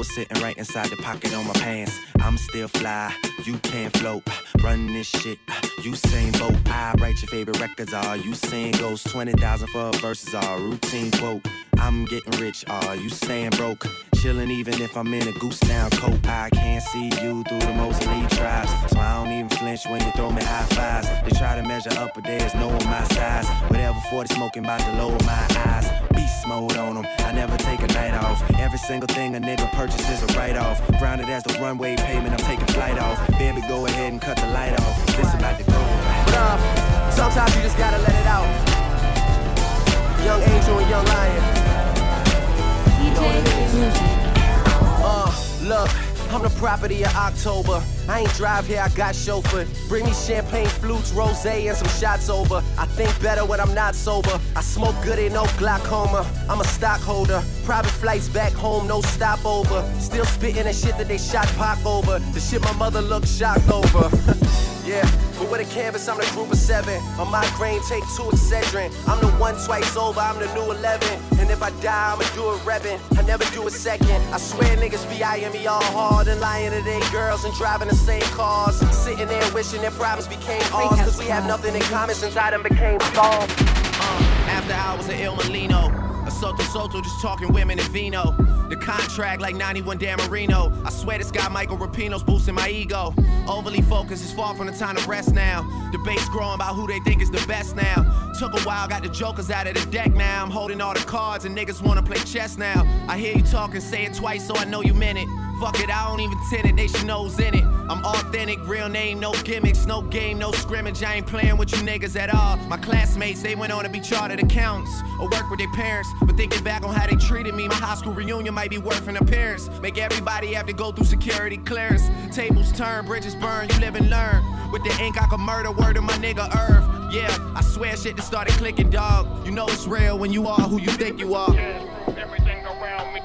is sitting right inside the pocket on my pants. I'm still fly, you can't float. Run this shit, you same boat. I write your favorite records, all you sing goes 20,000 for a verses, are routine quote. I'm getting rich, are you staying broke? Chillin' even if I'm in a goose down coat. I can't see you through the most elite. So I don't even flinch when you throw me high fives. They try to measure up, but there's no on my size. Whatever 40 smoking about to lower my eyes. Beast mode on them, I never take a night off. Every single thing a nigga purchases a write off. Grounded as the runway payment, I'm taking flight off. Baby, go ahead and cut the light off. This about to go. But sometimes you just gotta let it out. Young Angel and Young Lion. Uh, look, I'm the property of October. I ain't drive here, I got chauffeur. Bring me champagne flutes, rose, and some shots over. I think better when I'm not sober. I smoke good, ain't no glaucoma. I'm a stockholder. Private flights back home, no stopover. Still spitting that shit that they shot Pac over. The shit my mother looked shocked over. *laughs* Yeah, but with a canvas, I'm the group of seven. A migraine, take two Excedrin. I'm the one twice over, I'm the new 11. And if I die, I'ma do it reppin'. I never do a second. I swear niggas be eyeing me all hard and lying to their girls and driving the same cars. Sitting there wishing their problems became ours. Cause we have nothing in common since I done became Saul. Uh, after hours of Il Mulino. A Soto just talking women and vino. The contract like 91 Dan. I swear this guy Michael Rapino's boosting my ego. Overly focused is far from the time to rest now. Debates growing about who they think is the best now. Took a while, got the jokers out of the deck now. I'm holding all the cards and niggas wanna play chess now. I hear you talking, say it twice so I know you meant it. Fuck it, I don't even tend it, they should know's in it. I'm authentic, real name, no gimmicks, no game, no scrimmage. I ain't playing with you niggas at all. My classmates, they went on to be chartered accountants or work with their parents. But thinking back on how they treated me, my high school reunion might be worth an appearance. Make everybody have to go through security clearance. Tables turn, bridges burn, you live and learn. With the ink, I could murder word of my nigga Irv. Yeah, I swear shit just started clicking, dog. You know it's real when you are who you think you are. Everything around me.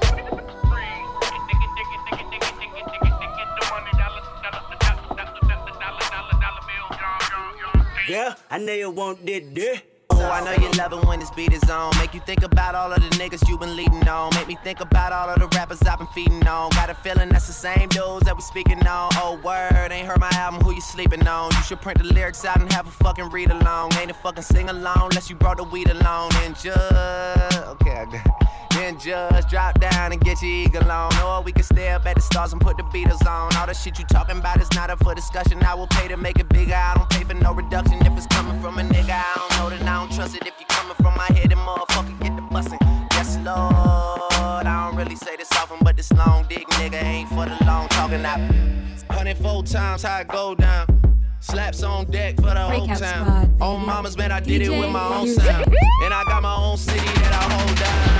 Yeah, I know you want this, this. I know you love it when this beat is on. Make you think about all of the niggas you been leading on. Make me think about all of the rappers I've been feeding on. Got a feeling that's the same dudes that we speaking on. Oh, word, ain't heard my album, who you sleeping on? You should print the lyrics out and have a fucking read along. Ain't a fucking sing along unless you brought the weed along. And just, okay, I got. Then just drop down and get your eagle on. Or we can stay up at the stars and put the Beatles on. All the shit you talking about is not up for discussion. I will pay to make it bigger. I don't pay for no reduction. If it's coming from a nigga, I don't know that I don't trust it. If you coming from my head, then motherfucker get the bussin'. Yes, Lord. I don't really say this often, but this long dick nigga ain't for the long talking. I 104 times how it go down. Slaps on deck for the whole town. squad, Oh, baby. mamas, man, I did it with my own music. sound. And I got my own city that I hold down.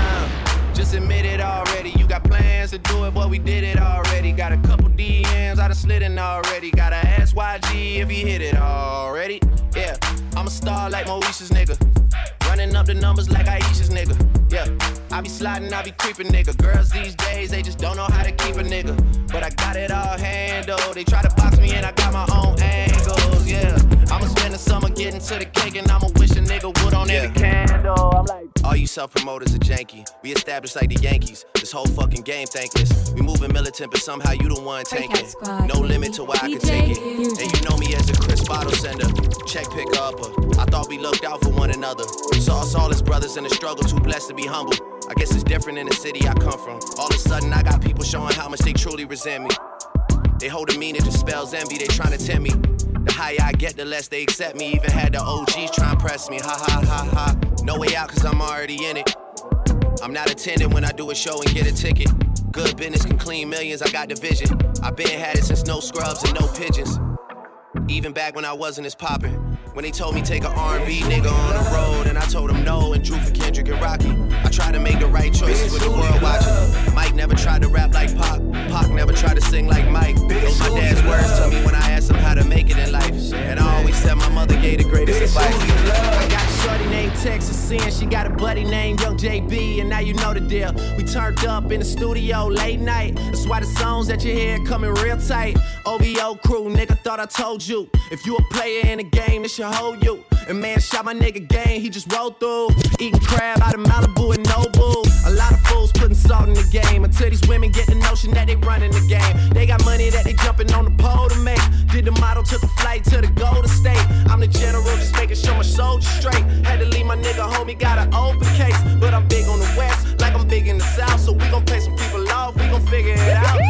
Just admit it already. You got plans to do it, but we did it already. Got a couple DMs, I done slid in already. Gotta ask YG if he hit it already. Yeah, I'm a star like Moesha's nigga. Running up the numbers like Aisha's nigga. Yeah, I be sliding, I be creeping nigga. Girls these days, they just don't know how to keep a nigga. But I got it all handled. They try to box me and I got my own angles. Yeah, I'ma spend the summer getting to the cake and I'ma wish a nigga would on every candle. I'm like, all you self promoters are janky. We established like the Yankees. This whole fucking game thankless. We moving militant, but somehow you the one tanking. No limit to where I can take it. Music. And you know me as a Chris bottle sender, check picker upper. I thought we looked out for one another. Saw us all as brothers in the struggle, too blessed to be humble. I guess it's different in the city I come from. All of a sudden, I got people showing how much they truly resent me. They hold a meaning to spells envy, they trying to tempt me. The higher I get, the less they accept me. Even had the OGs try and press me. Ha ha ha ha. No way out, cause I'm already in it. I'm not attending when I do a show and get a ticket. Good business can clean millions, I got the vision. i been had it since no scrubs and no pigeons. Even back when I wasn't as poppin'. When they told me take a R&B nigga on the road, and I told them no and drew for Kendrick and Rocky. I tried to make the right choices with the world watching. Mike never tried to rap like Pac. Pac never tried to sing like Mike. Those my dad's words to me when I asked him how to make it in life. And I always said my mother gave the greatest advice. I got a shorty named Texas Sin. She got a buddy named Young JB, and now you know the deal. We turned up in the studio late night. That's why the songs that you hear coming real tight. OVO crew, nigga, thought I told you. If you a player in the game, it hold you. And man, shot my nigga game, he just rolled through. Eating crab out of Malibu and Nobu. A lot of fools putting salt in the game until these women get the notion that they running the game. They got money that they jumping on the pole to make. Did the model, took a flight to the Golden State. I'm the general, just making sure my soldiers straight. Had to leave my nigga home, he got an open case. But I'm big on the west, like I'm big in the south. So we gon' pay some people off, we gon' figure it out.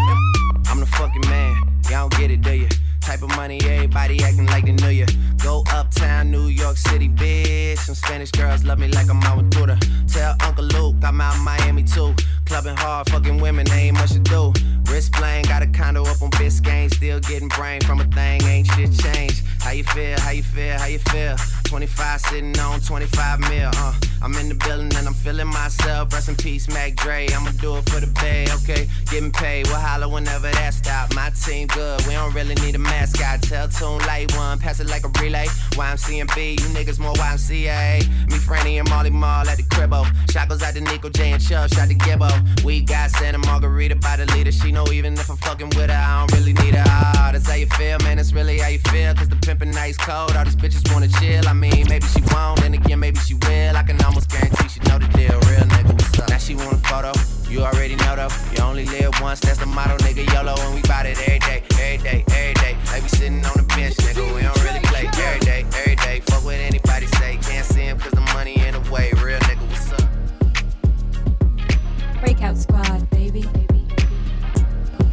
I'm the fucking man, y'all don't get it, do you? Type of money, everybody acting like they knew ya. Go uptown, New York City, bitch. Some Spanish girls love me like I'm Duda. Tell Uncle Luke I'm out Miami too. Clubbing hard, fucking women, ain't much to do. Wrist playing, got a condo up on Biscayne. Still getting brain from a thing, ain't shit changed. How you feel, how you feel, how you feel? 25 sitting on 25 mil, uh. I'm in the building and I'm feeling myself. Rest in peace, Mac Dre. I'ma do it for the bay, okay? Getting paid, we'll holler whenever that stop. My team good, we don't really need a mascot. Tell Tune Light One, pass it like a relay. YMCMB, you niggas more YMCA. Me, Franny, and Mally Mal at the cribbo. Shot goes out to Nico J and Chubb, shot to Gibbo. We got Santa Margarita by the leader. She know even if I'm fucking with her, I don't really need her. Ah, that's how you feel, man. That's really how you feel. Cause the pimpin' nice cold. All these bitches wanna chill. I mean, maybe she won't, Then again, maybe she will. I can almost guarantee she know the deal. Real nigga, what's up? Now she want a photo. You already know though. You only live once, that's the motto, nigga. YOLO, and we bout it every day, every day, every day. Like we sitting on the bench, nigga. We don't really play every day, every day. Fuck what anybody say. Can't see him cause the money in the way. Real nigga, what's up? Breakout squad, baby.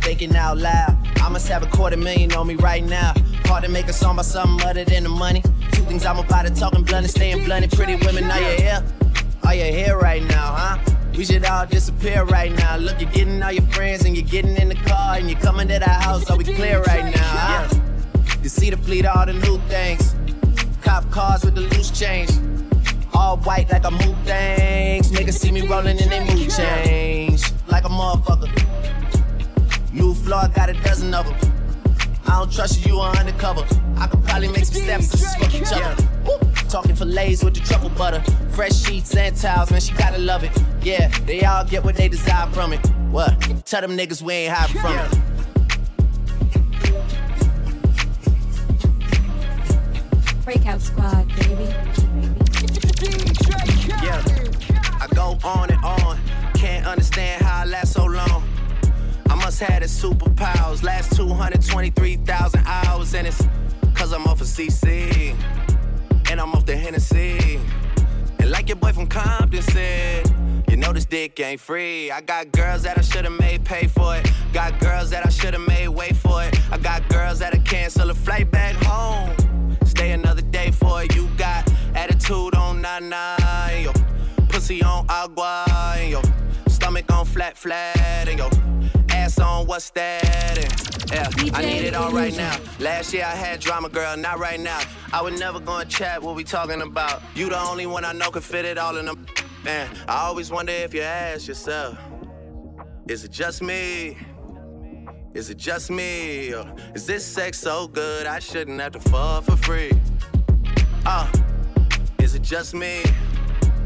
Thinking out loud. I must have a quarter million on me right now. Hard to make a song about something other than the money. Two things I'm about to talking blunt and staying blunt. And pretty women, are you here? Are you here right now, huh? We should all disappear right now. Look, you're getting all your friends and you're getting in the car and you're coming to the house. Are we clear right now, huh? You see the fleet, all the new things. Cop cars with the loose change. All white like a mood things. Niggas see me rolling in they mood change. Like a motherfucker. New floor, got a dozen of them. I don't trust you, you are undercover. I could probably make some steps to fuck each other. Woo. Talking fillets with the truffle butter. Fresh sheets and towels, man, she gotta love it. Yeah, they all get what they desire from it. What? Tell them niggas we ain't hiding from it. Breakout Squad, baby. Yeah, I go on and on. Can't understand how I last so long. I must have the superpowers. Last 223,000 hours, and it's cause I'm off of CC. And I'm off the Hennessy. And like your boy from Compton said, you know this dick ain't free. I got girls that I should've made pay for it. Got girls that I should've made wait for it. I got girls that'll cancel a flight back home. Stay another day for it. You got attitude on nine nine, yo. Pussy on agua, and yo. Stomach on flat flat, and yo. Ass on what's that? And, yeah, I need it all right now. Last year I had drama, girl, not right now. I would never go and chat what we talking about. You the only one I know can fit it all in them. Man, I always wonder if you ask yourself, is it just me? Is it just me? Or is this sex so good I shouldn't have to fuck for free? Uh, is it just me?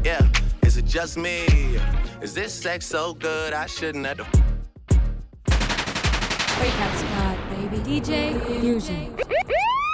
Yeah, is it just me? Is this sex so good I shouldn't have to Breakout squad, baby. DJ Fusion. *laughs*